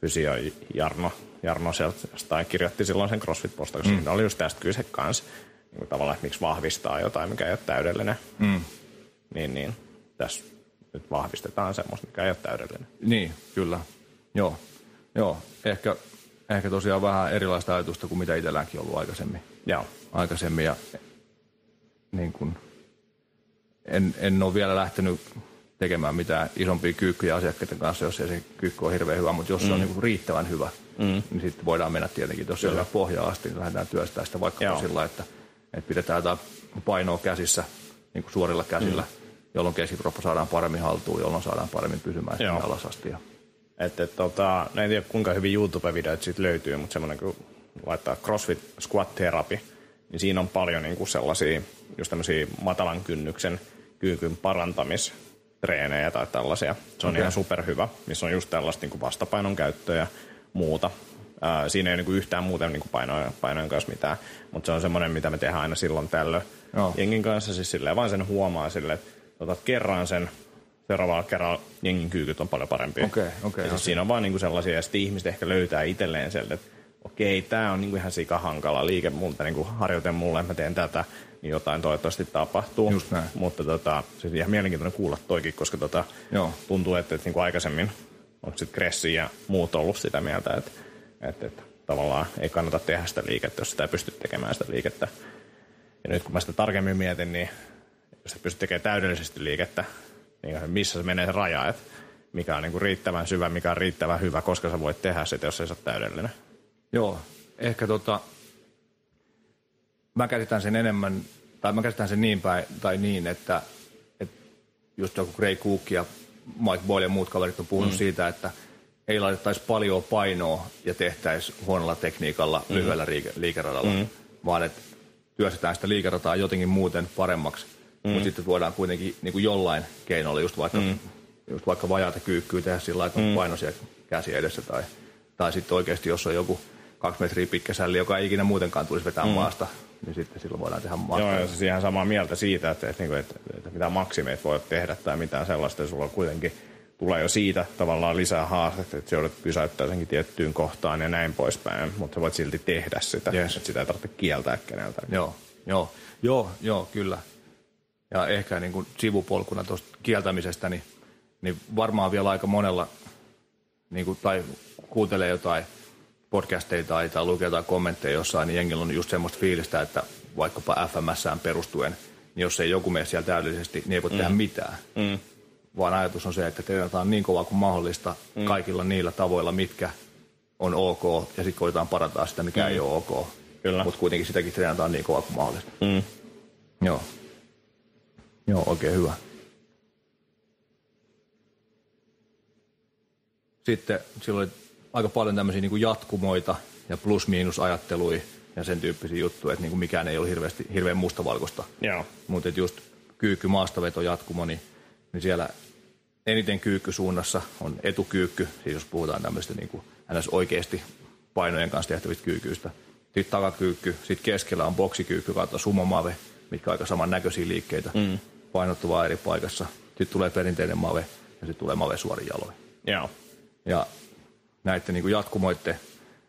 fysio Jarno, Jarno sieltä kirjoitti silloin sen CrossFit-postauksen, mm. oli just tästä kyse kanssa. niin tavallaan, että miksi vahvistaa jotain, mikä ei ole täydellinen. Mm. Niin, niin tässä nyt vahvistetaan semmoista, mikä ei ole täydellinen. Niin, kyllä. Joo, Joo. Ehkä, ehkä tosiaan vähän erilaista ajatusta kuin mitä itselläänkin ollut aikaisemmin. Joo. Aikaisemmin ja niin kuin, en, en ole vielä lähtenyt tekemään mitään isompia kyykkyjä asiakkaiden kanssa, jos ei se kyykky ole hirveän hyvä, mutta jos mm. se on mm. niin kuin riittävän hyvä, mm. niin sitten voidaan mennä tietenkin, on pohjaa asti, niin lähdetään työstää sitä vaikka sillä, että, että pidetään jotain painoa käsissä, niin kuin suorilla käsillä, mm. jolloin keskikroppa saadaan paremmin haltuun, jolloin saadaan paremmin pysymään alas asti. Ja... Et, et, tota, no en tiedä kuinka hyvin YouTube-videoita siitä löytyy, mutta semmoinen kun laittaa CrossFit Squat Therapy, niin siinä on paljon niin kuin sellaisia just tämmöisiä matalan kynnyksen kyykyn parantamis treenejä tai tällaisia. Se on okay. ihan superhyvä, missä on just tällaista niin kuin vastapainon käyttöä ja muuta. Ää, siinä ei niin kuin yhtään muuten niin kuin painojen, painojen kanssa mitään, mutta se on semmoinen, mitä me tehdään aina silloin tällöin Joo. jengin kanssa. Siis silleen vaan sen huomaa silleen, että otat kerran sen, seuraavalla kerralla jengin kyykyt on paljon parempi. Okay, okay, ja siis siinä on vaan niinku sellaisia, ja sitten ihmiset ehkä löytää itselleen sieltä, että okei, tämä on niinku ihan sika hankala liike multa, niinku harjoite mulle, että mä teen tätä, niin jotain toivottavasti tapahtuu. Just näin. Mutta tota, se on ihan mielenkiintoinen kuulla toikin, koska tota, Joo. tuntuu, että, että niin kuin aikaisemmin on sitten Kressi ja muut ollut sitä mieltä, että, että, että tavallaan ei kannata tehdä sitä liikettä, jos sitä ei pysty tekemään sitä liikettä. Ja nyt kun mä sitä tarkemmin mietin, niin jos et pysty tekemään täydellisesti liikettä, niin missä se menee se raja, että mikä on niin kuin riittävän syvä, mikä on riittävän hyvä, koska sä voit tehdä sitä, jos ei se ole täydellinen. Joo, ehkä tota, mä käsitän sen enemmän, tai mä käsitän sen niin päin, tai niin, että, että just joku Gray Cook ja Mike Boyle ja muut kaverit on puhunut mm. siitä, että ei laitettaisi paljon painoa ja tehtäisi huonolla tekniikalla mm. lyhyellä liike- liikeradalla, mm. vaan että työstetään sitä liikerataa jotenkin muuten paremmaksi, mm. mutta sitten voidaan kuitenkin niin kuin jollain keinolla, just vaikka, mm. just vaikka vajaata kyykkyä tehdä sillä että on mm. paino siellä käsi edessä, tai, tai sitten oikeasti jos on joku kaksi metriä pitkä sälli, joka ei ikinä muutenkaan tulisi vetää mm. maasta, niin sitten silloin voidaan tehdä matka. Joo, siis ihan samaa mieltä siitä, että, että, että, että, että mitä maksimeet voi tehdä tai mitään sellaista, ja sulla kuitenkin tulee jo siitä tavallaan lisää haastetta, että joudut pysäyttää senkin tiettyyn kohtaan ja näin poispäin, mutta voit silti tehdä sitä, yes. että sitä ei tarvitse kieltää keneltä. Joo, joo, joo, joo kyllä. Ja ehkä niin kuin sivupolkuna tuosta kieltämisestä, niin, niin varmaan vielä aika monella, niin kuin, tai kuuntelee jotain podcasteja tai, tai lukee jotain kommentteja jossain, niin jengillä on just semmoista fiilistä, että vaikkapa FMSään perustuen, niin jos ei joku mene siellä täydellisesti, niin ei voi mm. tehdä mitään. Mm. Vaan ajatus on se, että tehdään niin kovaa kuin mahdollista mm. kaikilla niillä tavoilla, mitkä on ok, ja sitten koitetaan parantaa sitä, mikä mm. ei ole ok. Mutta kuitenkin sitäkin treenataan niin kovaa kuin mahdollista. Mm. Joo. Joo, oikein hyvä. Sitten silloin aika paljon tämmöisiä niin kuin jatkumoita ja plus-miinus-ajatteluja ja sen tyyppisiä juttuja, että niin kuin mikään ei ole hirveästi, hirveän mustavalkoista. Mutta just kyykky maastaveto jatkumo, niin, niin siellä eniten kyykkysuunnassa on etukyykky, siis jos puhutaan tämmöistä niin kuin ns. oikeasti painojen kanssa tehtävistä kyykyistä. Sitten takakyykky, sitten keskellä on boksikyykky kautta sumomave, mitkä on aika samannäköisiä liikkeitä, mm. Painottuvaa eri paikassa. Sitten tulee perinteinen mave ja sitten tulee mave suorin jaloin. Joo. Ja näiden niin jatkumoiden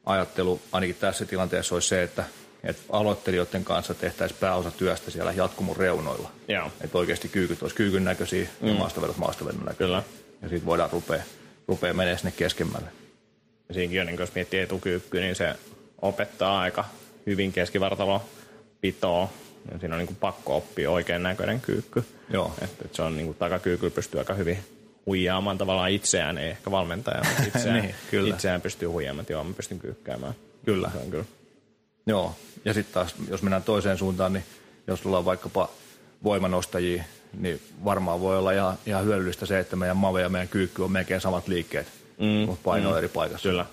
ajattelu ainakin tässä tilanteessa olisi se, että, että aloittelijoiden kanssa tehtäisiin pääosa työstä siellä jatkumon reunoilla. Joo. Että oikeasti kyykyt olisi kyykyn näköisiä mm. ja maastavedot maastavedon näköisiä. Kyllä. Ja siitä voidaan rupea, rupea menemään sinne keskemmälle. Ja siinäkin on, niin jos miettii etukyykky, niin se opettaa aika hyvin keskivartalo pitoa. Ja siinä on niin kuin pakko oppia oikein näköinen kyykky. Joo. Että, että se on niin kuin takakyykky pystyy aika hyvin huijaamaan tavallaan itseään, ei ehkä valmentaja, [LAUGHS] mutta itseään, niin, kyllä. itseään pystyy huijaamaan, että joo, mä pystyn kyykkäämään. Kyllä. Se on kyllä. Joo, ja sitten taas, jos mennään toiseen suuntaan, niin jos sulla on vaikkapa voimanostajia, niin varmaan voi olla ihan, ihan hyödyllistä se, että meidän mave ja meidän kyykky on melkein samat liikkeet, mm, mutta paino mm, eri paikassa. Kyllä.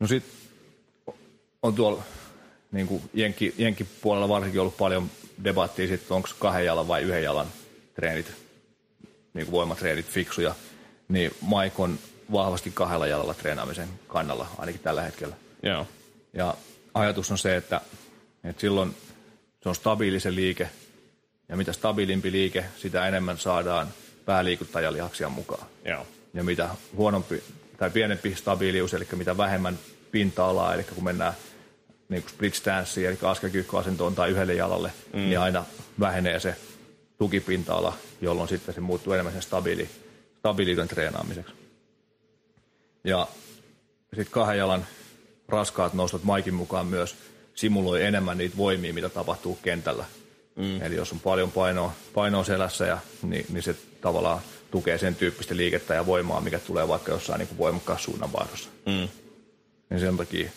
No sitten on tuolla niin kuin Jenki, Jenki puolella varsinkin ollut paljon debattia sitten, onko kahden jalan vai yhden jalan treenit, niin kuin voimatreenit fiksuja, niin Mike on vahvasti kahdella jalalla treenaamisen kannalla, ainakin tällä hetkellä. Joo. Ja ajatus on se, että, että silloin se on stabiili se liike, ja mitä stabiilimpi liike, sitä enemmän saadaan pääliikuttajalihaksia mukaan. Joo. Ja mitä huonompi tai pienempi stabiilius, eli mitä vähemmän pinta-alaa, eli kun mennään niin kuin split stanssiin, eli askelkyykkyasentoon tai yhdelle jalalle, mm. niin aina vähenee se tukipinta-ala, jolloin sitten se muuttuu enemmän sen stabiili, stabiiliuden treenaamiseksi. Ja sitten kahden jalan raskaat nostot Maikin mukaan myös simuloi enemmän niitä voimia, mitä tapahtuu kentällä. Mm. Eli jos on paljon painoa, painoa selässä, ja, niin, niin se tavallaan tukee sen tyyppistä liikettä ja voimaa, mikä tulee vaikka jossain niin voimakkaassa suunnanvaihdossa. Mm. Ja sen takia,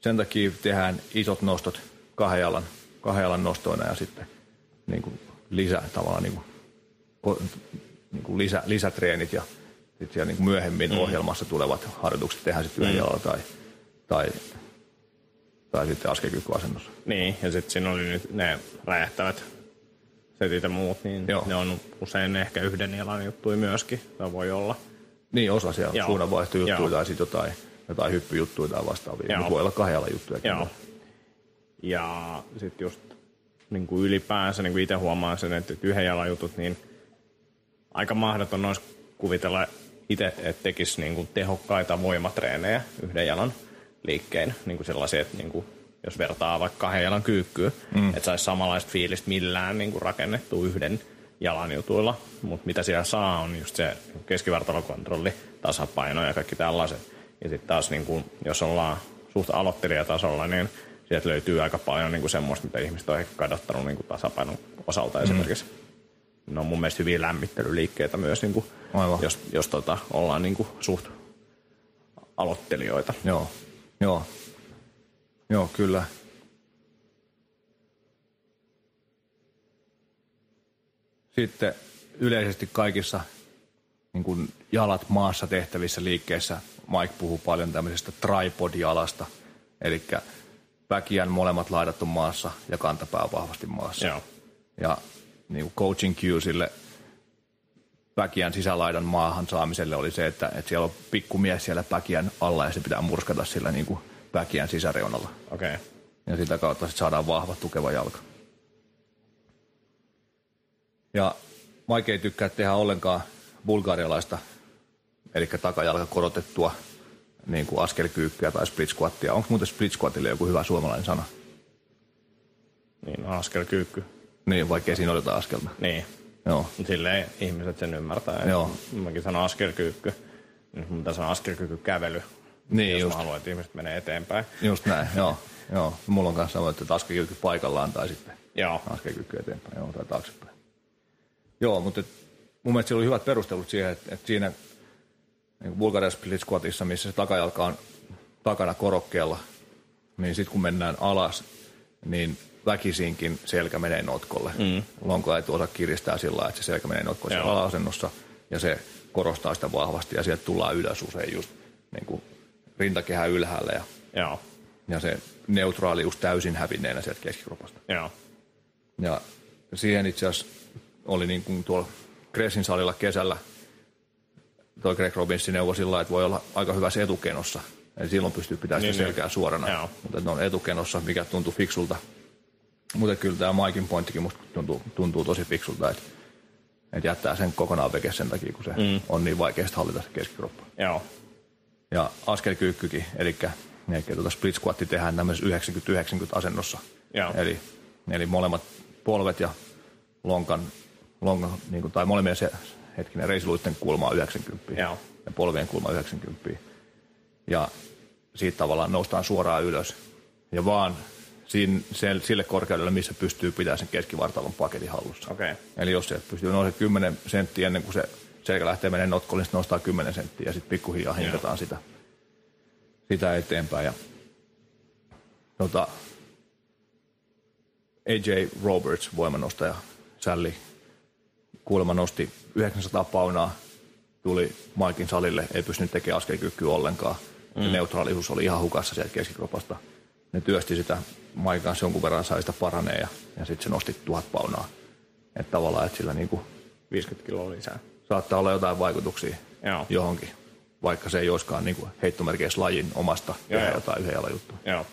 sen takia tehdään isot nostot kahden jalan, kahden jalan nostoina ja sitten niin kuin lisä, tavallaan niin kuin, niin kuin lisä, lisätreenit ja sitten siellä niin kuin myöhemmin mm. ohjelmassa tulevat harjoitukset tehdään sitten yhden mm. jalalla tai, tai, tai sitten askelkykyasennossa. Niin, ja sitten siinä oli nyt ne räjähtävät setit ja muut, niin Joo. ne on usein ehkä yhden jalan juttuja myöskin, tai voi olla. Niin, osa siellä suunnanvaihtojuttuja tai sitten jotain, jotain hyppyjuttuja tai vastaavia, mutta voi olla kahdella juttuja. Joo. Ja sitten just niin kuin ylipäänsä niin kuin itse huomaan sen, että yhden jalan jutut, niin aika mahdoton olisi kuvitella itse, että tekisi niin kuin tehokkaita voimatreenejä yhden jalan liikkeen, niin kuin sellaisia, että niin kuin jos vertaa vaikka kahden jalan kyykkyä, mm. että saisi samanlaista fiilistä millään niin kuin rakennettu yhden jalan jutuilla. Mutta mitä siellä saa on just se keskivartalokontrolli, tasapaino ja kaikki tällaiset. Ja sitten taas niin kuin, jos ollaan suht aloittelijatasolla, niin sieltä löytyy aika paljon niin kuin semmoista, mitä ihmiset on ehkä kadottanut niin kuin tasapainon osalta mm. esimerkiksi. Ne on mun mielestä hyviä lämmittelyliikkeitä myös, niin kuin, jos, jos tota, ollaan niin kuin suht aloittelijoita. Joo, joo. Joo, kyllä. Sitten yleisesti kaikissa niin kuin jalat maassa tehtävissä liikkeissä Mike puhuu paljon tämmöisestä tripod-jalasta, eli päkiän molemmat laidat on maassa ja kantapää on vahvasti maassa. Joo. Ja niin kuin coaching cue sille päkiän sisälaidan maahan saamiselle oli se, että, että siellä on pikkumies siellä päkiän alla ja se pitää murskata sillä niin kuin päkiän sisäreunalla. Okei. Okay. Ja sitä kautta sit saadaan vahva, tukeva jalka. Ja Mike ei tykkää tehdä ollenkaan bulgarialaista, eli takajalka korotettua niin kuin askelkyykkyä tai split squattia. Onko muuten split squatille joku hyvä suomalainen sana? Niin, askelkyykky. Niin, vaikkei siinä jotain askelta. Niin. Joo. Silleen ihmiset sen ymmärtää. Joo. Mäkin sanon askelkyykky. Nyt mun sanon askelkyykky kävely. Niin, jos just. mä haluan, että ihmiset menee eteenpäin. Just näin, joo. joo. Mulla on kanssa sama, että askelkyykky paikallaan tai sitten Joo. askelkyykky eteenpäin joo, tai taaksepäin. Joo, mutta et, mun mielestä siellä oli hyvät perustelut siihen, että, että siinä niin Bulgarian split squatissa, missä se takajalka on takana korokkeella, niin sitten kun mennään alas, niin väkisinkin selkä menee notkolle. Mm. Lonko ei osa kiristää sillä lailla, että se selkä menee notkolle Joo. ala-asennossa ja se korostaa sitä vahvasti ja sieltä tullaan ylös usein just niin kuin rintakehä ylhäällä ja, Joo. ja se neutraalius täysin hävinneenä sieltä keskikropasta. Joo. Ja siihen itse asiassa oli niin kuin tuolla Kressin salilla kesällä toi Greg Robinsin neuvo sillä että voi olla aika hyvässä etukenossa. Eli silloin pystyy pitämään sitä Niin, selkää niin. suorana. Joo. Mutta ne on etukenossa, mikä tuntuu fiksulta. Mutta kyllä tämä Maikin pointtikin musta tuntuu, tuntuu tosi fiksulta, että, että jättää sen kokonaan veke sen takia, kun se mm. on niin vaikeasta hallita se keskikroppa. Joo. Ja askelkyykkykin, eli, eli tuota split squatti tehdään tämmöisessä 90-90 asennossa. Joo. Eli, eli molemmat polvet ja lonkan, lonkan niin kuin, tai molemmien se hetkinen reisiluitten kulma on 90 Joo. ja polvien kulma 90. Ja siitä tavallaan noustaan suoraan ylös. Ja vaan siinä, sen, sille korkeudelle, missä pystyy pitämään sen keskivartalon paketin hallussa. Okei. Eli jos sieltä pystyy nousemaan 10 senttiä ennen kuin se selkä lähtee menemään notkolle, niin nostaa 10 senttiä ja sitten pikkuhiljaa hinkataan sitä, sitä eteenpäin. Ja, tota, AJ Roberts, voimanostaja, Sally, kuulemma nosti 900 paunaa, tuli Maikin salille, ei pystynyt tekemään askelkykyä ollenkaan. Mm. Neutraalisuus oli ihan hukassa sieltä keskikropasta. Ne työsti sitä, Maikin kanssa jonkun verran sai sitä paranee ja, ja sitten se nosti tuhat paunaa. Että tavallaan, että sillä niinku 50 kiloa lisää. saattaa olla jotain vaikutuksia Joo. johonkin, vaikka se ei olisikaan niinku heittomerkeissä lajin omasta Joo, tehdä joo. jotain yhden jalan juttua. Joo.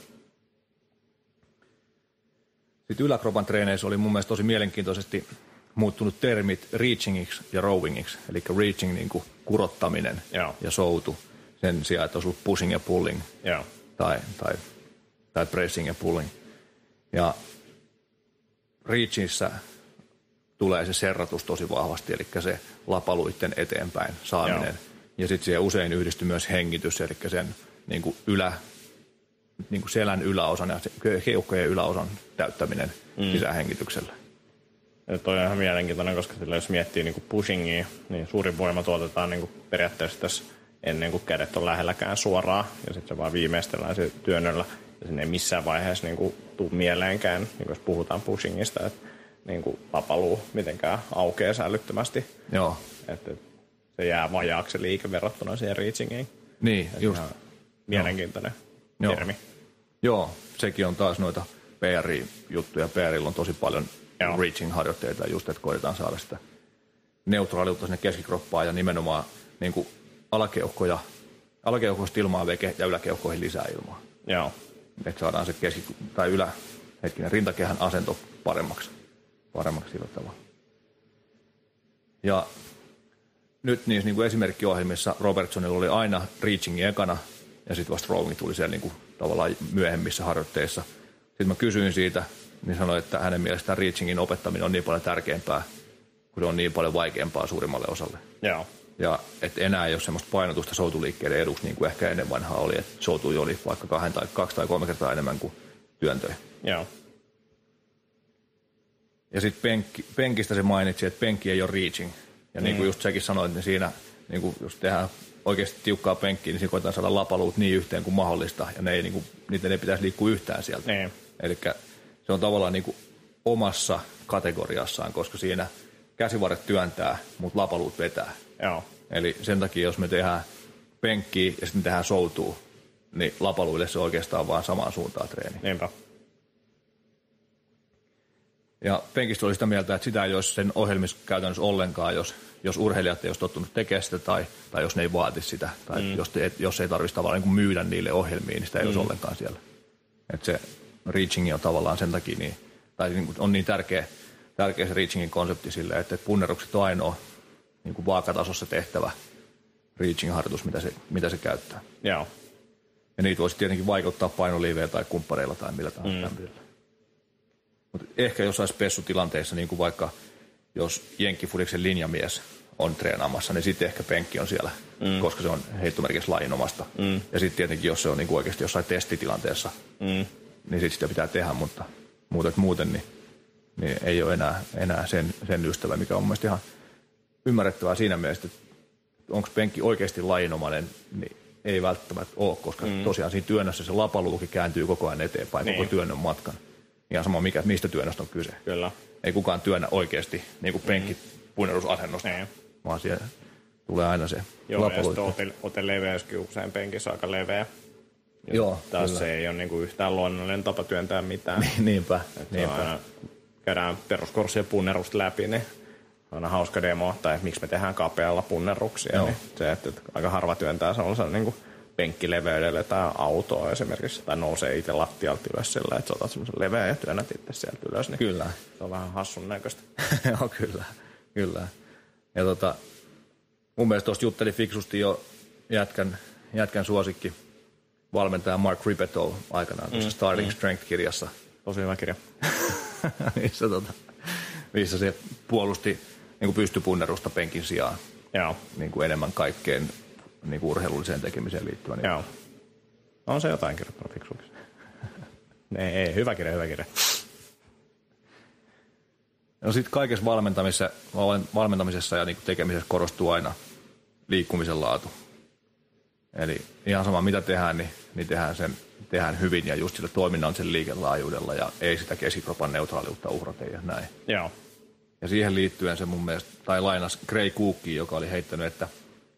Sitten yläkropan treeneissä oli mun mielestä tosi mielenkiintoisesti muuttunut termit reachingiksi ja rowingiksi. Eli reaching niin kuin kurottaminen Joo. ja soutu sen sijaan, että olisi ollut pushing ja pulling. Joo. tai, tai, tai pressing ja pulling. Ja reachissä tulee se serratus tosi vahvasti, eli se lapaluitten eteenpäin saaminen. Joo. Ja sitten siihen usein yhdistyy myös hengitys, eli sen niin kuin ylä, niin kuin selän yläosan ja keuhkojen yläosan täyttäminen mm. sisähengityksellä. Ja toi on ihan mielenkiintoinen, koska jos miettii niin kuin pushingia, niin suurin voima tuotetaan niin kuin periaatteessa tässä ennen kuin kädet on lähelläkään suoraan, ja sitten se vaan viimeistellään se työnnöllä. Ja sinne ei missään vaiheessa niin kuin, tuu mieleenkään, niin jos puhutaan pushingista, että niin kuin papaluu mitenkään aukeaa säilyttömästi. Joo. Että se jää vajaaksi se liike verrattuna siihen reachingiin. Niin, että just. Mielenkiintoinen Joo. termi. Joo, sekin on taas noita PR-juttuja. PRillä on tosi paljon Joo. reaching-harjoitteita just, että koitetaan saada sitä neutraaliutta sinne keskikroppaan ja nimenomaan niin kuin alakeuhkoja, alakeuhkoista ilmaa veke ja yläkeuhkoihin lisää ilmaa. Joo. Että saadaan se keski- tai ylä, hetkinen, rintakehän asento paremmaksi, paremmaksi sillä tavalla. Ja nyt niissä niin kuin esimerkkiohjelmissa Robertsonilla oli aina reaching ekana ja sitten vasta rowing tuli siellä niin kuin, tavallaan myöhemmissä harjoitteissa. Sitten mä kysyin siitä, niin sanoin, että hänen mielestään reachingin opettaminen on niin paljon tärkeämpää, kun se on niin paljon vaikeampaa suurimmalle osalle. Joo. Ja että enää ei ole semmoista painotusta soutuliikkeiden eduksi, niin kuin ehkä ennen vanhaa oli, että soutui oli vaikka kahden tai kaksi tai kolme kertaa enemmän kuin työntöjä. Joo. Ja sitten penkki, penkistä se mainitsi, että penkki ei ole reaching. Ja niin kuin just sekin sanoit, niin siinä, niin kuin jos tehdään oikeasti tiukkaa penkkiä, niin siinä koetaan saada lapaluut niin yhteen kuin mahdollista. Ja ne ei, niin kuin, niiden ei pitäisi liikkua yhtään sieltä. Niin. Eli se on tavallaan niin kuin omassa kategoriassaan, koska siinä käsivarret työntää, mutta lapaluut vetää. Joo. Eli sen takia, jos me tehdään penkkiä ja sitten tehdään soutuu, niin lapaluille se oikeastaan vaan samaan suuntaan treeni. Niinpä. Ja penkistä oli sitä mieltä, että sitä ei olisi sen ohjelmissa käytännössä ollenkaan, jos, jos urheilijat ei olisi tottunut tekemään sitä tai, tai jos ne ei vaati sitä. Tai mm. jos, te, jos ei tarvitsisi tavallaan niin kuin myydä niille ohjelmiin, niin sitä ei mm. olisi ollenkaan siellä. Että se reaching on tavallaan sen takia, niin, tai niin kuin on niin tärkeä, tärkeä se reachingin konsepti sille, että punnerukset on ainoa niin kuin vaakatasossa tehtävä reaching-harjoitus, mitä se, mitä se käyttää. Joo. Ja niitä voisi tietenkin vaikuttaa painoliiveillä tai kumppareilla tai millä tahansa mm. Mutta ehkä jossain spessutilanteissa, niin kuin vaikka jos Jenkkifudiksen linjamies on treenaamassa, niin sitten ehkä penkki on siellä, mm. koska se on heittomerkissä lajinomasta. Mm. Ja sitten tietenkin, jos se on niin kuin oikeasti jossain testitilanteessa, mm. Niin sitten sitä pitää tehdä, mutta muuten, muuten niin, niin ei ole enää, enää sen, sen ystävä, mikä on mun mielestä ihan ymmärrettävää siinä mielessä, että onko penkki oikeasti lajinomainen, niin ei välttämättä ole, koska mm. tosiaan siinä työnnössä se lapaluuki kääntyy koko ajan eteenpäin niin. koko työnnön matkan. Ihan sama, mikä, mistä työnnöstä on kyse. Kyllä. Ei kukaan työnnä oikeasti niin kuin penkki mm. punnerusasennosta, Niin. vaan siellä tulee aina se Joo, ja lapaluutti. sitten ote, ote leveyskin usein penkissä aika leveä. Joo, Taas kyllä. se ei ole niinku yhtään luonnollinen tapa työntää mitään. [LAUGHS] Niinpä, on niinpä. aina, käydään peruskurssia punnerusta läpi, niin on aina hauska demo, tai miksi me tehdään kapealla punneruksia. Joo. Niin se, että, että aika harva työntää sellaisen niin kuin penkkileveydelle tai autoa esimerkiksi, tai nousee itse lattialta ylös sillä, että sä otat semmoisen leveän ja työnnät itse sieltä ylös, niin Kyllä. se on vähän hassun näköistä. [LAUGHS] Joo, kyllä. kyllä. Ja tota, mun mielestä tuosta jutteli fiksusti jo jätkän, jätkän suosikki valmentaja Mark Rippetoe aikanaan tuossa mm, Starting mm. Strength-kirjassa, Tosi hyvä kirja. [LAUGHS] missä, tota, missä se puolusti niin kuin pystypunnerusta penkin sijaan Joo. niin kuin enemmän kaikkeen niin kuin urheilulliseen tekemiseen liittyvän. Joo. On se jotain kirjoittanut fiksuksi. [LAUGHS] ei, ei, hyvä kirja, hyvä kirja. No sitten kaikessa valmentamisessa, valmentamisessa ja niin tekemisessä korostuu aina liikkumisen laatu. Eli ihan sama mitä tehdään, niin, niin tehdään, sen, tehdään hyvin ja just sillä toiminnallisen liikelaajuudella ja ei sitä keskikropan neutraaliutta uhrata ja näin. Joo. Ja siihen liittyen se mun mielestä, tai lainas Gray Cookie, joka oli heittänyt, että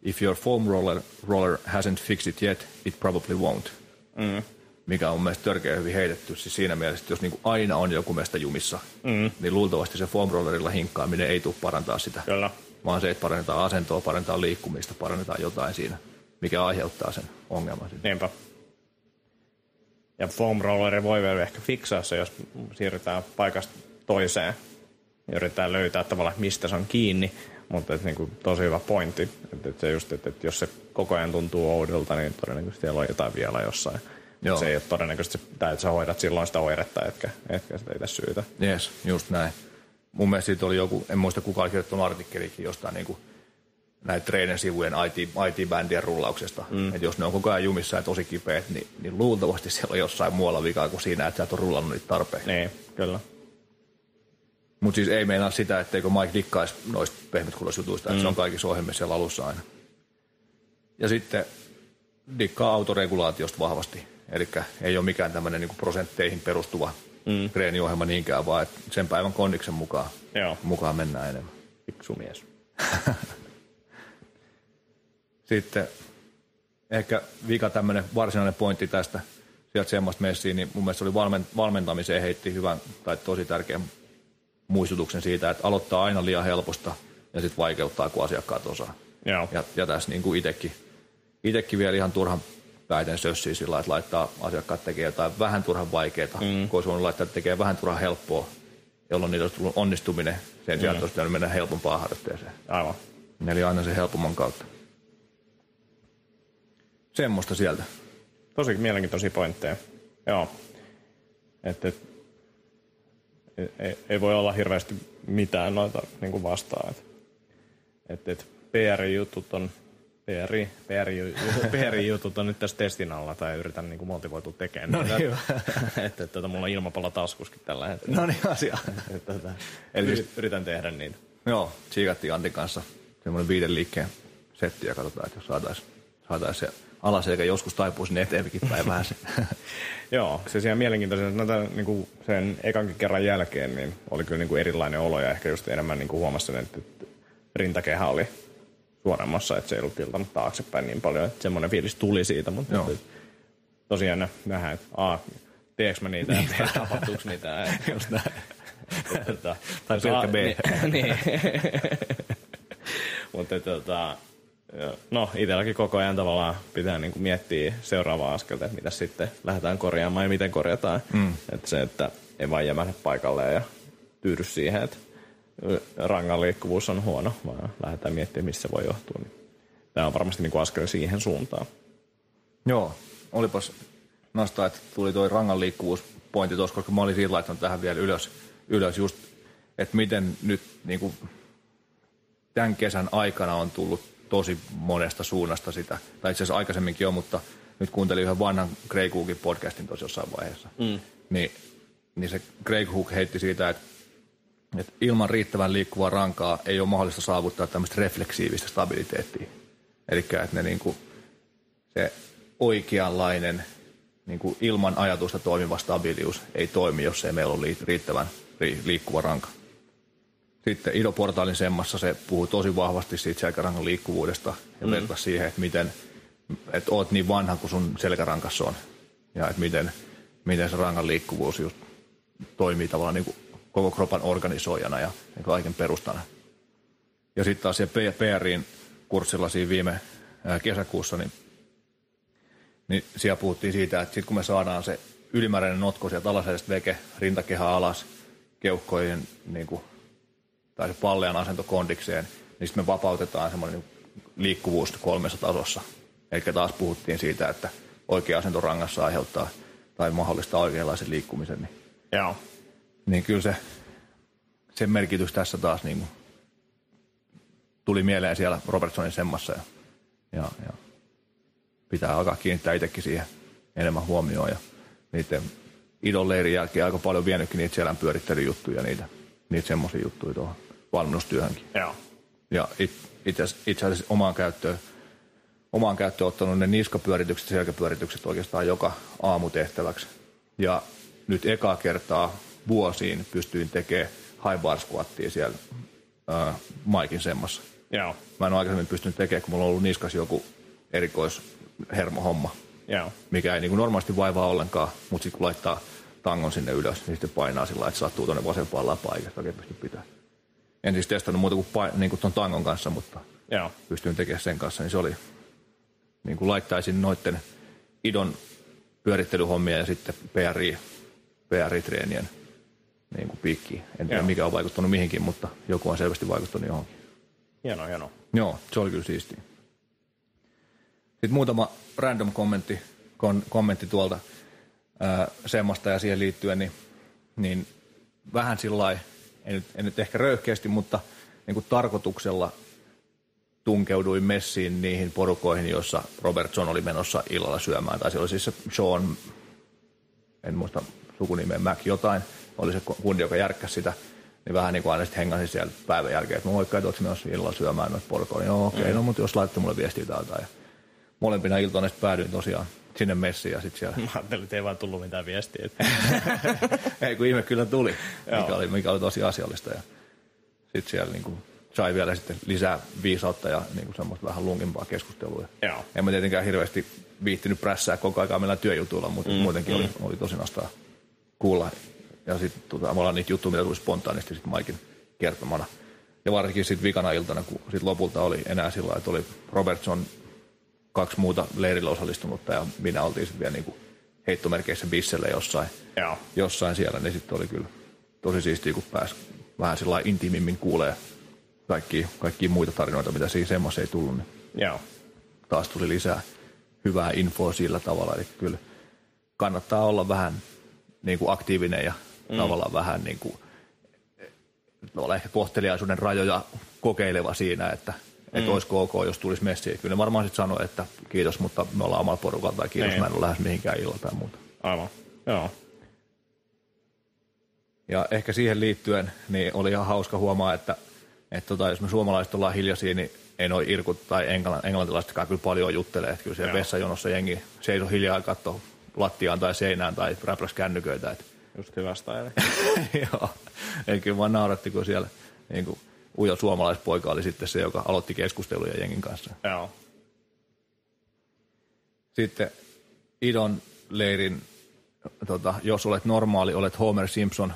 if your foam roller, roller hasn't fixed it yet, it probably won't. Mm. Mikä on mun mielestä törkeä hyvin heitetty. Siis siinä mielessä, että jos niin kuin aina on joku meistä jumissa, mm. niin luultavasti se foam rollerilla hinkkaaminen ei tule parantaa sitä. Kyllä. Vaan se, että parannetaan asentoa, parannetaan liikkumista, parannetaan jotain siinä, mikä aiheuttaa sen ongelman. Niinpä. Ja foam rolleri voi vielä ehkä fiksaa se, jos siirrytään paikasta toiseen. Yritetään löytää tavallaan, mistä se on kiinni. Mutta et, niinku, tosi hyvä pointti. Että et se just, että et jos se koko ajan tuntuu oudolta, niin todennäköisesti siellä on jotain vielä jossain, Joo. Se ei ole todennäköisesti sitä, että sä hoidat silloin sitä oiretta, etkä, etkä sitä itse syytä. Yes, just näin. Mun mielestä siitä oli joku, en muista kuka oli kirjoittanut artikkelikin jostain niin kuin näitä treenesivujen IT, IT-bändien rullauksesta. Mm. Että jos ne on koko ajan jumissa ja tosi kipeät, niin, niin luultavasti siellä on jossain muualla vikaa kuin siinä, että sä et ole rullannut niitä tarpeeksi. Niin, kyllä. Mutta siis ei meinaa sitä, etteikö Mike dikkaisi noista pehmytkulosjutuista, mm. että se on mm. kaikissa ohjelmissa siellä alussa aina. Ja sitten dikkaa autoregulaatiosta vahvasti. Eli ei ole mikään tämmöinen niin prosentteihin perustuva mm. treeniohjelma niinkään, vaan että sen päivän kondiksen mukaan, Joo. mukaan mennään enemmän. Fiksu mies. [LAUGHS] Sitten ehkä vika tämmöinen varsinainen pointti tästä sieltä semmoista messiin, niin mun mielestä oli valment- valmentamiseen heitti hyvän tai tosi tärkeän muistutuksen siitä, että aloittaa aina liian helposta ja sitten vaikeuttaa, kun asiakkaat osaa. Joo. Ja, ja tässä niin kuin itekin, itekin vielä ihan turhan päiten sössiä sillä että laittaa asiakkaat tekee jotain vähän turhan vaikeaa, mm. kun olisi voinut laittaa, tekee vähän turhan helppoa, jolloin niitä olisi tullut onnistuminen sen sijaan, mm. että olisi mennä helpompaan harjoitteeseen. Aivan. Eli aina se helpomman kautta. Semmoista sieltä. Tosi mielenkiintoisia pointteja. Joo. Että et, ei, ei, voi olla hirveästi mitään noita niin kuin vastaan. Että et, et PR-jutut on PRI, PRI, PRI-jutut on nyt tässä testin alla tai yritän niin kuin motivoitua tekemään. No niin, että, että, että, mulla on ilmapallo taskuskin tällä hetkellä. No niin, asia. [LAUGHS] että, että, Eli yrit, yritän tehdä niitä. Joo, tsiikattiin Antin kanssa semmoinen viiden liikkeen setti ja katsotaan, että jos saataisiin saatais se alaselkä joskus taipuu sinne eteenkin päin vähän. [LAUGHS] Joo, se siellä mielenkiintoisen, että näitä, niin kuin sen ekankin kerran jälkeen niin oli kyllä niin kuin erilainen olo ja ehkä just enemmän niin kuin huomasin, että rintakehä oli suoremmassa, että se ei ollut tiltanut taaksepäin niin paljon, että semmoinen fiilis tuli siitä, mutta Joo. tosiaan nähdään, että a, teekö mä niitä niin. ja tapahtuuko niitä. [LAUGHS] Just näin. Tota, tai pelkkä B. Niin. [LAUGHS] niin. mutta tota, no itselläkin koko ajan tavallaan pitää niin kuin miettiä seuraavaa askelta, että mitä sitten lähdetään korjaamaan ja miten korjataan. Mm. Että se, että ei vain jämähdä paikalleen ja tyydy siihen, että rangan liikkuvuus on huono, vaan lähdetään miettimään, missä voi johtua. Niin tämä on varmasti niin kuin askel siihen suuntaan. Joo, olipas nostaa, että tuli tuo rangan liikkuvuuspointti tuossa, koska mä olin siinä laittanut tähän vielä ylös, ylös just, että miten nyt niin kuin tämän kesän aikana on tullut tosi monesta suunnasta sitä, tai itse asiassa aikaisemminkin on, mutta nyt kuuntelin yhden vanhan Greg Hookin podcastin tuossa jossain vaiheessa, mm. niin, niin se Greg Hook heitti siitä, että, että ilman riittävän liikkuvaa rankaa ei ole mahdollista saavuttaa tämmöistä refleksiivistä stabiliteettia. Eli että ne niin kuin, se oikeanlainen niin kuin ilman ajatusta toimiva stabiilius ei toimi, jos ei meillä ole riittävän liikkuva ranka. Sitten Ido Portaalin semmassa se puhuu tosi vahvasti siitä selkärangan liikkuvuudesta ja mm. vertaa siihen, että miten että oot niin vanha kuin sun selkärankas on. Ja että miten, miten se rangan liikkuvuus just toimii tavallaan niin kuin koko kropan organisoijana ja niin kaiken perustana. Ja sitten taas siellä PRin kurssilla siinä viime kesäkuussa, niin, niin siellä puhuttiin siitä, että sitten kun me saadaan se ylimääräinen notko sieltä alasedestä veke, rintakehä alas, keuhkojen niin kuin tai se pallean asento kondikseen, niin sitten me vapautetaan semmoinen liikkuvuus kolmessa tasossa. Eli taas puhuttiin siitä, että oikea asento rangassa aiheuttaa tai mahdollistaa oikeanlaisen liikkumisen. Niin, Joo. niin kyllä se, sen merkitys tässä taas niin kuin, tuli mieleen siellä Robertsonin semmassa ja, ja, ja pitää alkaa kiinnittää itsekin siihen enemmän huomioon ja niiden idon leirin jälkeen aika paljon vienytkin niitä selän pyörittelyjuttuja, niitä, niitä semmoisia juttuja tuohon valmennustyöhönkin. Joo. Ja it, itse, itse asiassa omaan käyttöön, omaan käyttöön ottanut ne niskapyöritykset ja selkäpyöritykset oikeastaan joka aamu tehtäväksi. Ja nyt ekaa kertaa vuosiin pystyin tekemään high bar squattia siellä äh, Maikin semmassa. Joo. Mä en ole aikaisemmin pystynyt tekemään, kun mulla on ollut niskas joku erikoishermohomma, Joo. mikä ei niin kuin normaalisti vaivaa ollenkaan, mutta sitten kun laittaa tangon sinne ylös, niin sitten painaa sillä että sattuu tuonne vasempaan lapaan eikä oikein pysty pitämään. En siis testannut muuta kuin, pain, niin kuin ton tangon kanssa, mutta Joo. pystyin tekemään sen kanssa, niin se oli, niin kuin laittaisin noitten idon pyörittelyhommia ja sitten PRI, PRI-treenien niin kuin piikkiin. En tiedä, mikä on vaikuttanut mihinkin, mutta joku on selvästi vaikuttanut johonkin. Hieno, hieno. Joo, se oli kyllä siistiä. Sitten muutama random kommentti, kon, kommentti tuolta. ää, semmoista ja siihen liittyen, niin, niin vähän sillä en nyt, en nyt ehkä röyhkeästi, mutta niin kuin tarkoituksella tunkeuduin messiin niihin porukoihin, joissa Robertson oli menossa illalla syömään. Tai se oli siis se Sean, en muista sukunimeä, Mac jotain, oli se kundi, joka järkkäsi sitä. Niin vähän niin kuin aina sitten hengasin siellä päivän jälkeen, että moikka, että menossa illalla syömään noita porukoja. Niin joo, okei, okay, mm. no mutta jos laittatte mulle viestiä täältä. Ja molempina iltoina sitten päädyin tosiaan sinne messiin ja sitten siellä... Mä ajattelin, että ei vaan tullut mitään viestiä. [LAUGHS] ei, kun ihme kyllä tuli, mikä oli, mikä oli tosi asiallista. Ja sitten siellä niin kuin sai vielä sitten lisää viisautta ja niin kuin semmoista vähän lunkimpaa keskustelua. Joo. En mä tietenkään hirveästi viittinyt prässää koko ajan meillä työjutuilla, mutta mm, muutenkin mm. Oli, oli tosi nastaa kuulla. Ja sitten tota, me ollaan niitä juttuja, mitä tuli spontaanisti sitten Maikin kertomana. Ja varsinkin sitten vikana iltana, kun sit lopulta oli enää sillä että oli Robertson, kaksi muuta leirillä osallistunutta ja minä oltiin sitten vielä niin kuin heittomerkeissä bisselle jossain, Joo. jossain siellä, niin sitten oli kyllä tosi siistiä, kun pääsi vähän sillä intiimimmin kuulee kaikki, kaikki muita tarinoita, mitä siinä semmoista ei tullut. Niin Joo. Taas tuli lisää hyvää infoa sillä tavalla, eli kyllä kannattaa olla vähän niin kuin aktiivinen ja mm. tavallaan vähän niin kuin, ehkä kohteliaisuuden rajoja kokeileva siinä, että mm. että olisiko ok, jos tulisi messiä. Kyllä ne varmaan sitten sanoo, että kiitos, mutta me ollaan omalla porukalla tai kiitos, niin. mä en ole lähes mihinkään illalla tai muuta. Aivan, joo. Ja ehkä siihen liittyen niin oli ihan hauska huomaa, että, että tota, jos me suomalaiset ollaan hiljaisia, niin ei noin irkut tai englann, englantilaisetkaan kyllä paljon juttelee. Että kyllä siellä vessajonossa jengi seisoo hiljaa ja katsoo lattiaan tai seinään tai räpräs kännyköitä. Että. Just hyvä. [LAUGHS] Joo, eli kyllä vaan nauratti, kun siellä niin kuin, ujo suomalaispoika oli sitten se, joka aloitti keskusteluja jengin kanssa. Joo. Sitten Idon leirin, tota, jos olet normaali, olet Homer Simpson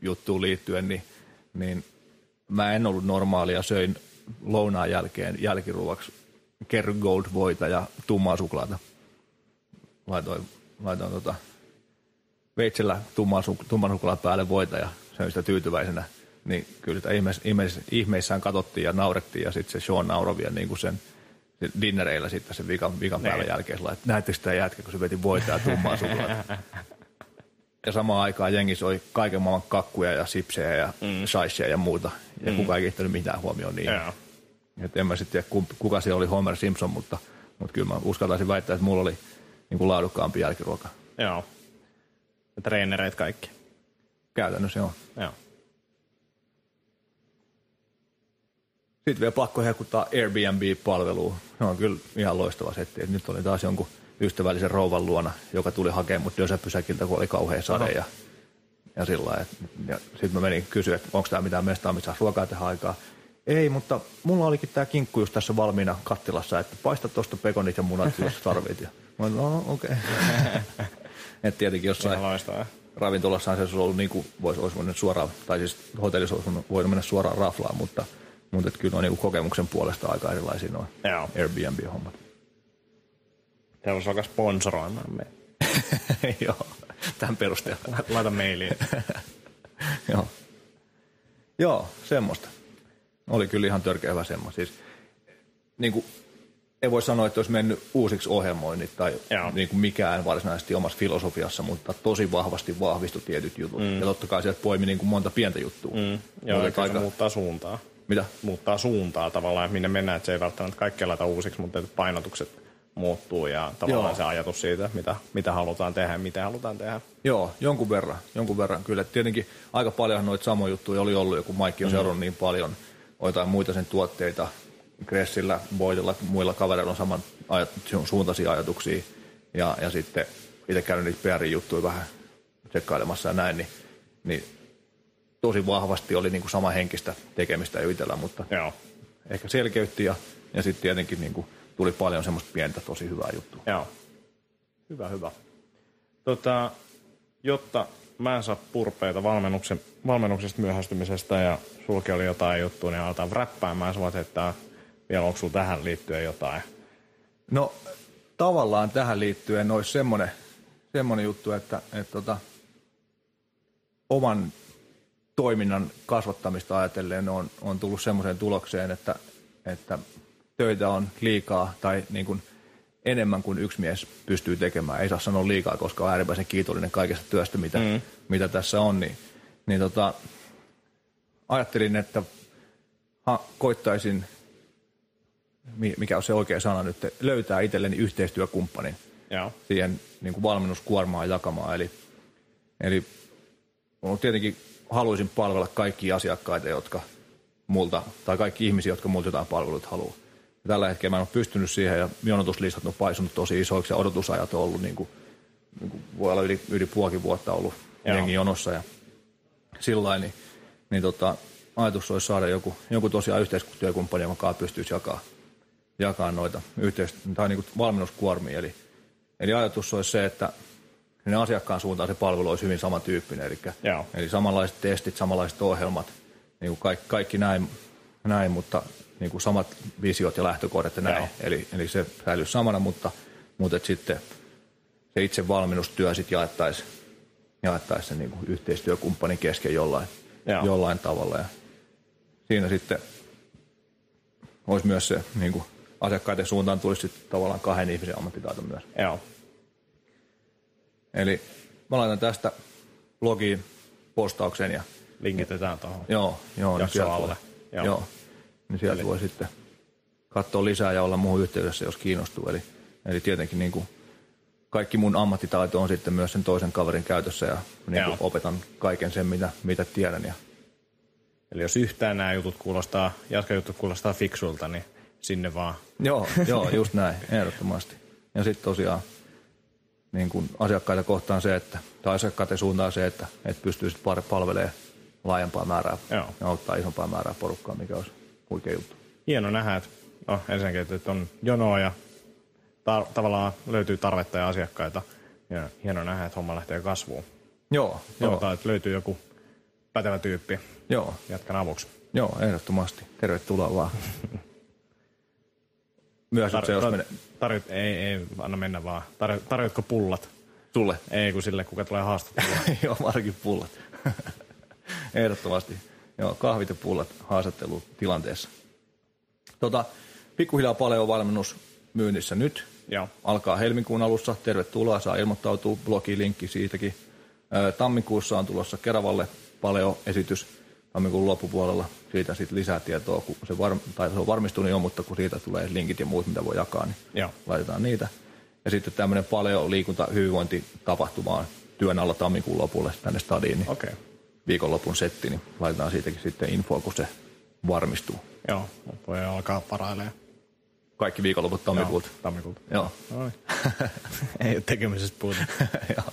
juttuun liittyen, niin, niin mä en ollut normaalia, söin lounaan jälkeen jälkiruovaksi Kerry Gold voita ja tummaa suklaata. Laitoin, laitoin tota, veitsellä tumman, tumman suklaa päälle voita ja söin sitä tyytyväisenä. Niin kyllä sitä ihmeis, ihmeis, ihmeissään katsottiin ja naurettiin ja sitten se Sean naurovia niin kuin sen, dinnereillä sitten sen vikan, vikan päivän niin. jälkeen. Että näettekö sitä jätkä, kun se veti voita ja tummaa suklaata. ja samaan aikaan jengi soi kaiken maailman kakkuja ja sipsejä ja mm. shaisseja ja muuta. Ja mm. kukaan ei kiinnittänyt mitään huomioon niin. Yeah. Et en mä sitten tiedä, kuka siellä oli Homer Simpson, mutta, mutta kyllä mä uskaltaisin väittää, että mulla oli niin kuin laadukkaampi jälkiruoka. Joo. Ja treenereit kaikki. Käytännössä joo. Joo. Sitten vielä pakko hekuttaa Airbnb-palvelua. Se on kyllä ihan loistava setti. Et nyt oli taas jonkun ystävällisen rouvan luona, joka tuli hakemaan mut Dösäpysäkiltä, kun oli kauhean sade. Ja, ja sillä ja sitten mä menin kysyä, että onko tämä mitään mestaa, missä ruokaa tehdä aikaa. Ei, mutta mulla olikin tämä kinkku just tässä valmiina kattilassa, että paista tuosta pekonit ja munat, jos tarvit. Ja mä olin, no okei. [LAUGHS] Okay. että tietenkin jossain ravintolassahan se olisi ollut niin kuin voisi, olisi voinut suoraan, tai siis hotellissa olisi voinut mennä suoraan raflaan, mutta, mutta kyllä on niin kokemuksen puolesta aika erilaisia noin Airbnb-hommat. Tämä voisi alkaa sponsoroimaan me. [LAUGHS] Joo, tämän perusteella. Laita mailiin. [LAUGHS] Joo. Joo, semmoista. Oli kyllä ihan törkeä hyvä semmoista. Siis, niin kuin, ei voi sanoa, että olisi mennyt uusiksi ohjelmoinnit tai niin kuin mikään varsinaisesti omassa filosofiassa, mutta tosi vahvasti vahvistui tietyt jutut. Mm. Ja totta kai sieltä poimi niin kuin monta pientä juttua. Mm. Joo, aika... se muuttaa suuntaa. Mitä? Muuttaa suuntaa tavallaan, minne mennään, että se ei välttämättä kaikkea laita uusiksi, mutta painotukset muuttuu ja tavallaan Joo. se ajatus siitä, mitä, mitä halutaan tehdä ja mitä halutaan tehdä. Joo, jonkun verran, jonkun verran kyllä. Tietenkin aika paljon noita samoja juttuja oli ollut, joku Maikki on mm. seurannut niin paljon – jotain muita sen tuotteita. Gressillä, Boydilla, muilla kavereilla on saman ajat, suuntaisia ajatuksia. Ja, ja sitten itse käynyt niitä PR-juttuja vähän tsekkailemassa ja näin, niin, niin tosi vahvasti oli niin kuin sama henkistä tekemistä jo itsellä, mutta Joo. ehkä selkeytti ja, ja sitten tietenkin niin kuin tuli paljon semmoista pientä tosi hyvää juttua. Joo. Hyvä, hyvä. Tota, jotta mä en saa purpeita valmennuksen, valmennuksesta myöhästymisestä ja sulki oli jotain juttua, niin aletaan räppäämään. Sä voit että vielä onko sulla tähän liittyen jotain? No tavallaan tähän liittyen olisi semmoinen, semmoinen juttu, että, että, että tota, oman toiminnan kasvattamista ajatellen on, on tullut semmoiseen tulokseen, että, että töitä on liikaa tai niin kuin enemmän kuin yksi mies pystyy tekemään. Ei saa sanoa liikaa, koska on äärimmäisen kiitollinen kaikesta työstä, mitä, mm. mitä tässä on. Niin, niin tota, ajattelin, että ha, koittaisin, mikä on se oikea sana nyt, löytää itselleni yhteistyökumppanin Joo. siihen niin kuin valmennuskuormaan jakamaan. Eli, eli tietenkin haluaisin palvella kaikki asiakkaita, jotka multa, tai kaikki ihmisiä, jotka multa jotain palveluita haluaa. Ja tällä hetkellä mä en ole pystynyt siihen, ja jonotuslistat on paisunut tosi isoiksi, ja odotusajat on ollut, niin kuin, niin kuin voi olla yli, yli puolikin vuotta ollut Joo. jengi jonossa, ja sillä niin, niin tota, ajatus olisi saada joku, joku tosiaan yhteistyökumppani, joka pystyisi jakaa, jakaa noita yhteis- tai niin kuin valmennuskuormia. Eli, eli ajatus olisi se, että ne asiakkaan suuntaan se palvelu olisi hyvin samantyyppinen. Eli, Joo. eli samanlaiset testit, samanlaiset ohjelmat, niin kuin kaikki, kaikki näin, näin, mutta niin kuin samat visiot ja lähtökohdat ja näin. Joo. Eli, eli se säilyy samana, mutta, mutta et sitten se itse valmennustyö sitten jaettaisiin jaettaisi sen niin kuin yhteistyökumppanin kesken jollain, Joo. jollain tavalla. Ja siinä sitten olisi myös se niin kuin asiakkaiden suuntaan tulisi sitten tavallaan kahden ihmisen ammattitaito myös. Joo. Eli mä laitan tästä blogiin postauksen ja Linkitetään tuohon. joo, joo, niin Jakso sieltä alle. voi, Joo. joo. niin sieltä Eli- voi sitten katsoa lisää ja olla muuhun yhteydessä, jos kiinnostuu. Eli, eli tietenkin niin kuin kaikki mun ammattitaito on sitten myös sen toisen kaverin käytössä ja niin kuin opetan kaiken sen, mitä, mitä tiedän. Ja Eli jos yhtään nämä jutut kuulostaa, jatkajutut kuulostaa fiksulta, niin sinne vaan. Joo, joo, [LAUGHS] just näin, ehdottomasti. Ja sitten tosiaan niin kun asiakkaita kohtaan se, että, tai asiakkaiden suuntaan se, että, että pystyy sitten palvelemaan laajempaa määrää Joo. ja auttaa isompaa määrää porukkaa, mikä olisi huikea juttu. Hieno nähdä, että no, ensinnäkin, että on jonoa ja tar- tavallaan löytyy tarvetta ja asiakkaita. Ja hieno nähdä, että homma lähtee kasvuun. Joo, joo, Toivotaan, että löytyy joku pätevä tyyppi joo, jatkan avuksi. joo, ehdottomasti. Tervetuloa vaan. [LAUGHS] Myös, että se jos menee tarjot, ei, ei, anna mennä vaan. Tarjo, tarjotko pullat? sulle. Ei, kun sille, kuka tulee haastatteluun. [LAUGHS] joo, varsinkin pullat. [LAUGHS] Ehdottomasti. Joo, kahvit ja pullat haastattelutilanteessa. Tota, pikkuhiljaa paljon valmennus myynnissä nyt. Joo. Alkaa helmikuun alussa. Tervetuloa, saa ilmoittautua. Blogi, linkki siitäkin. Tammikuussa on tulossa Keravalle paljon esitys tammikuun loppupuolella. Siitä sitten lisää tietoa, kun se, var, tai se on varmistunut jo, mutta kun siitä tulee linkit ja muut, mitä voi jakaa, niin Joo. laitetaan niitä. Ja sitten tämmöinen paljon liikunta hyvinvointitapahtumaan työn alla tammikuun lopulle tänne stadiin, niin. Okay. viikonlopun setti, niin laitetaan siitäkin sitten infoa, kun se varmistuu. Joo, voi alkaa parailemaan. Kaikki viikonloput tammikuulta. Joo, tammikuulta. Joo. Oi. [LAUGHS] ei ole tekemisestä puhuta. [LAUGHS] Joo.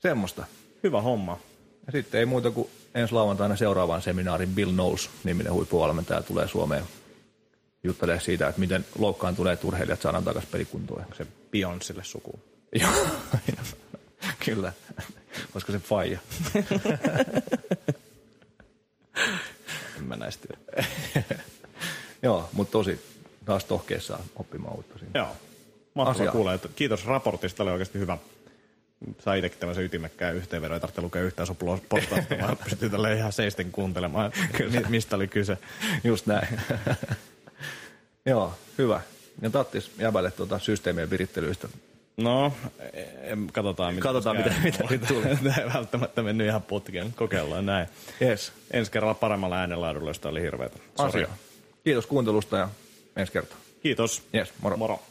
Semmoista. Hyvä homma. Ja sitten ei muuta kuin ensi lauantaina seuraavaan seminaarin Bill Knowles niminen huippuvalmentaja tulee Suomeen juttelee siitä, että miten loukkaantuneet urheilijat saadaan takaisin pelikuntoon. Se Beyoncélle sukuun. Joo, [LAUGHS] kyllä. Olisiko se faija? [LAUGHS] En mä näistä tiedä. [LAUGHS] Joo, mutta tosi taas tohkeessa oppimaan uutta siinä. Joo. Mahtavaa Asia. Että kiitos raportista, oli oikeasti hyvä. Sai itsekin tämmöisen ytimekkään yhteenvedon, ei tarvitse lukea yhtään sopua portaista, vaan pystyy tälle ihan seisten kuuntelemaan, mi- mistä oli kyse. Just näin. [LAUGHS] Joo, hyvä. Ja tattis jäbälle tuota systeemien virittelyistä. No, em, katsotaan, mitä Katsotaan, mitä- käy. mitä tulee. [LAUGHS] Tämä ei välttämättä mennyt ihan putkeen. Kokeillaan näin. Yes. Ensi kerralla paremmalla äänenlaadulla, josta oli hirveätä. Asia. Kiitos kuuntelusta ja ensi kertaa. Kiitos. Yes, moro. Moro.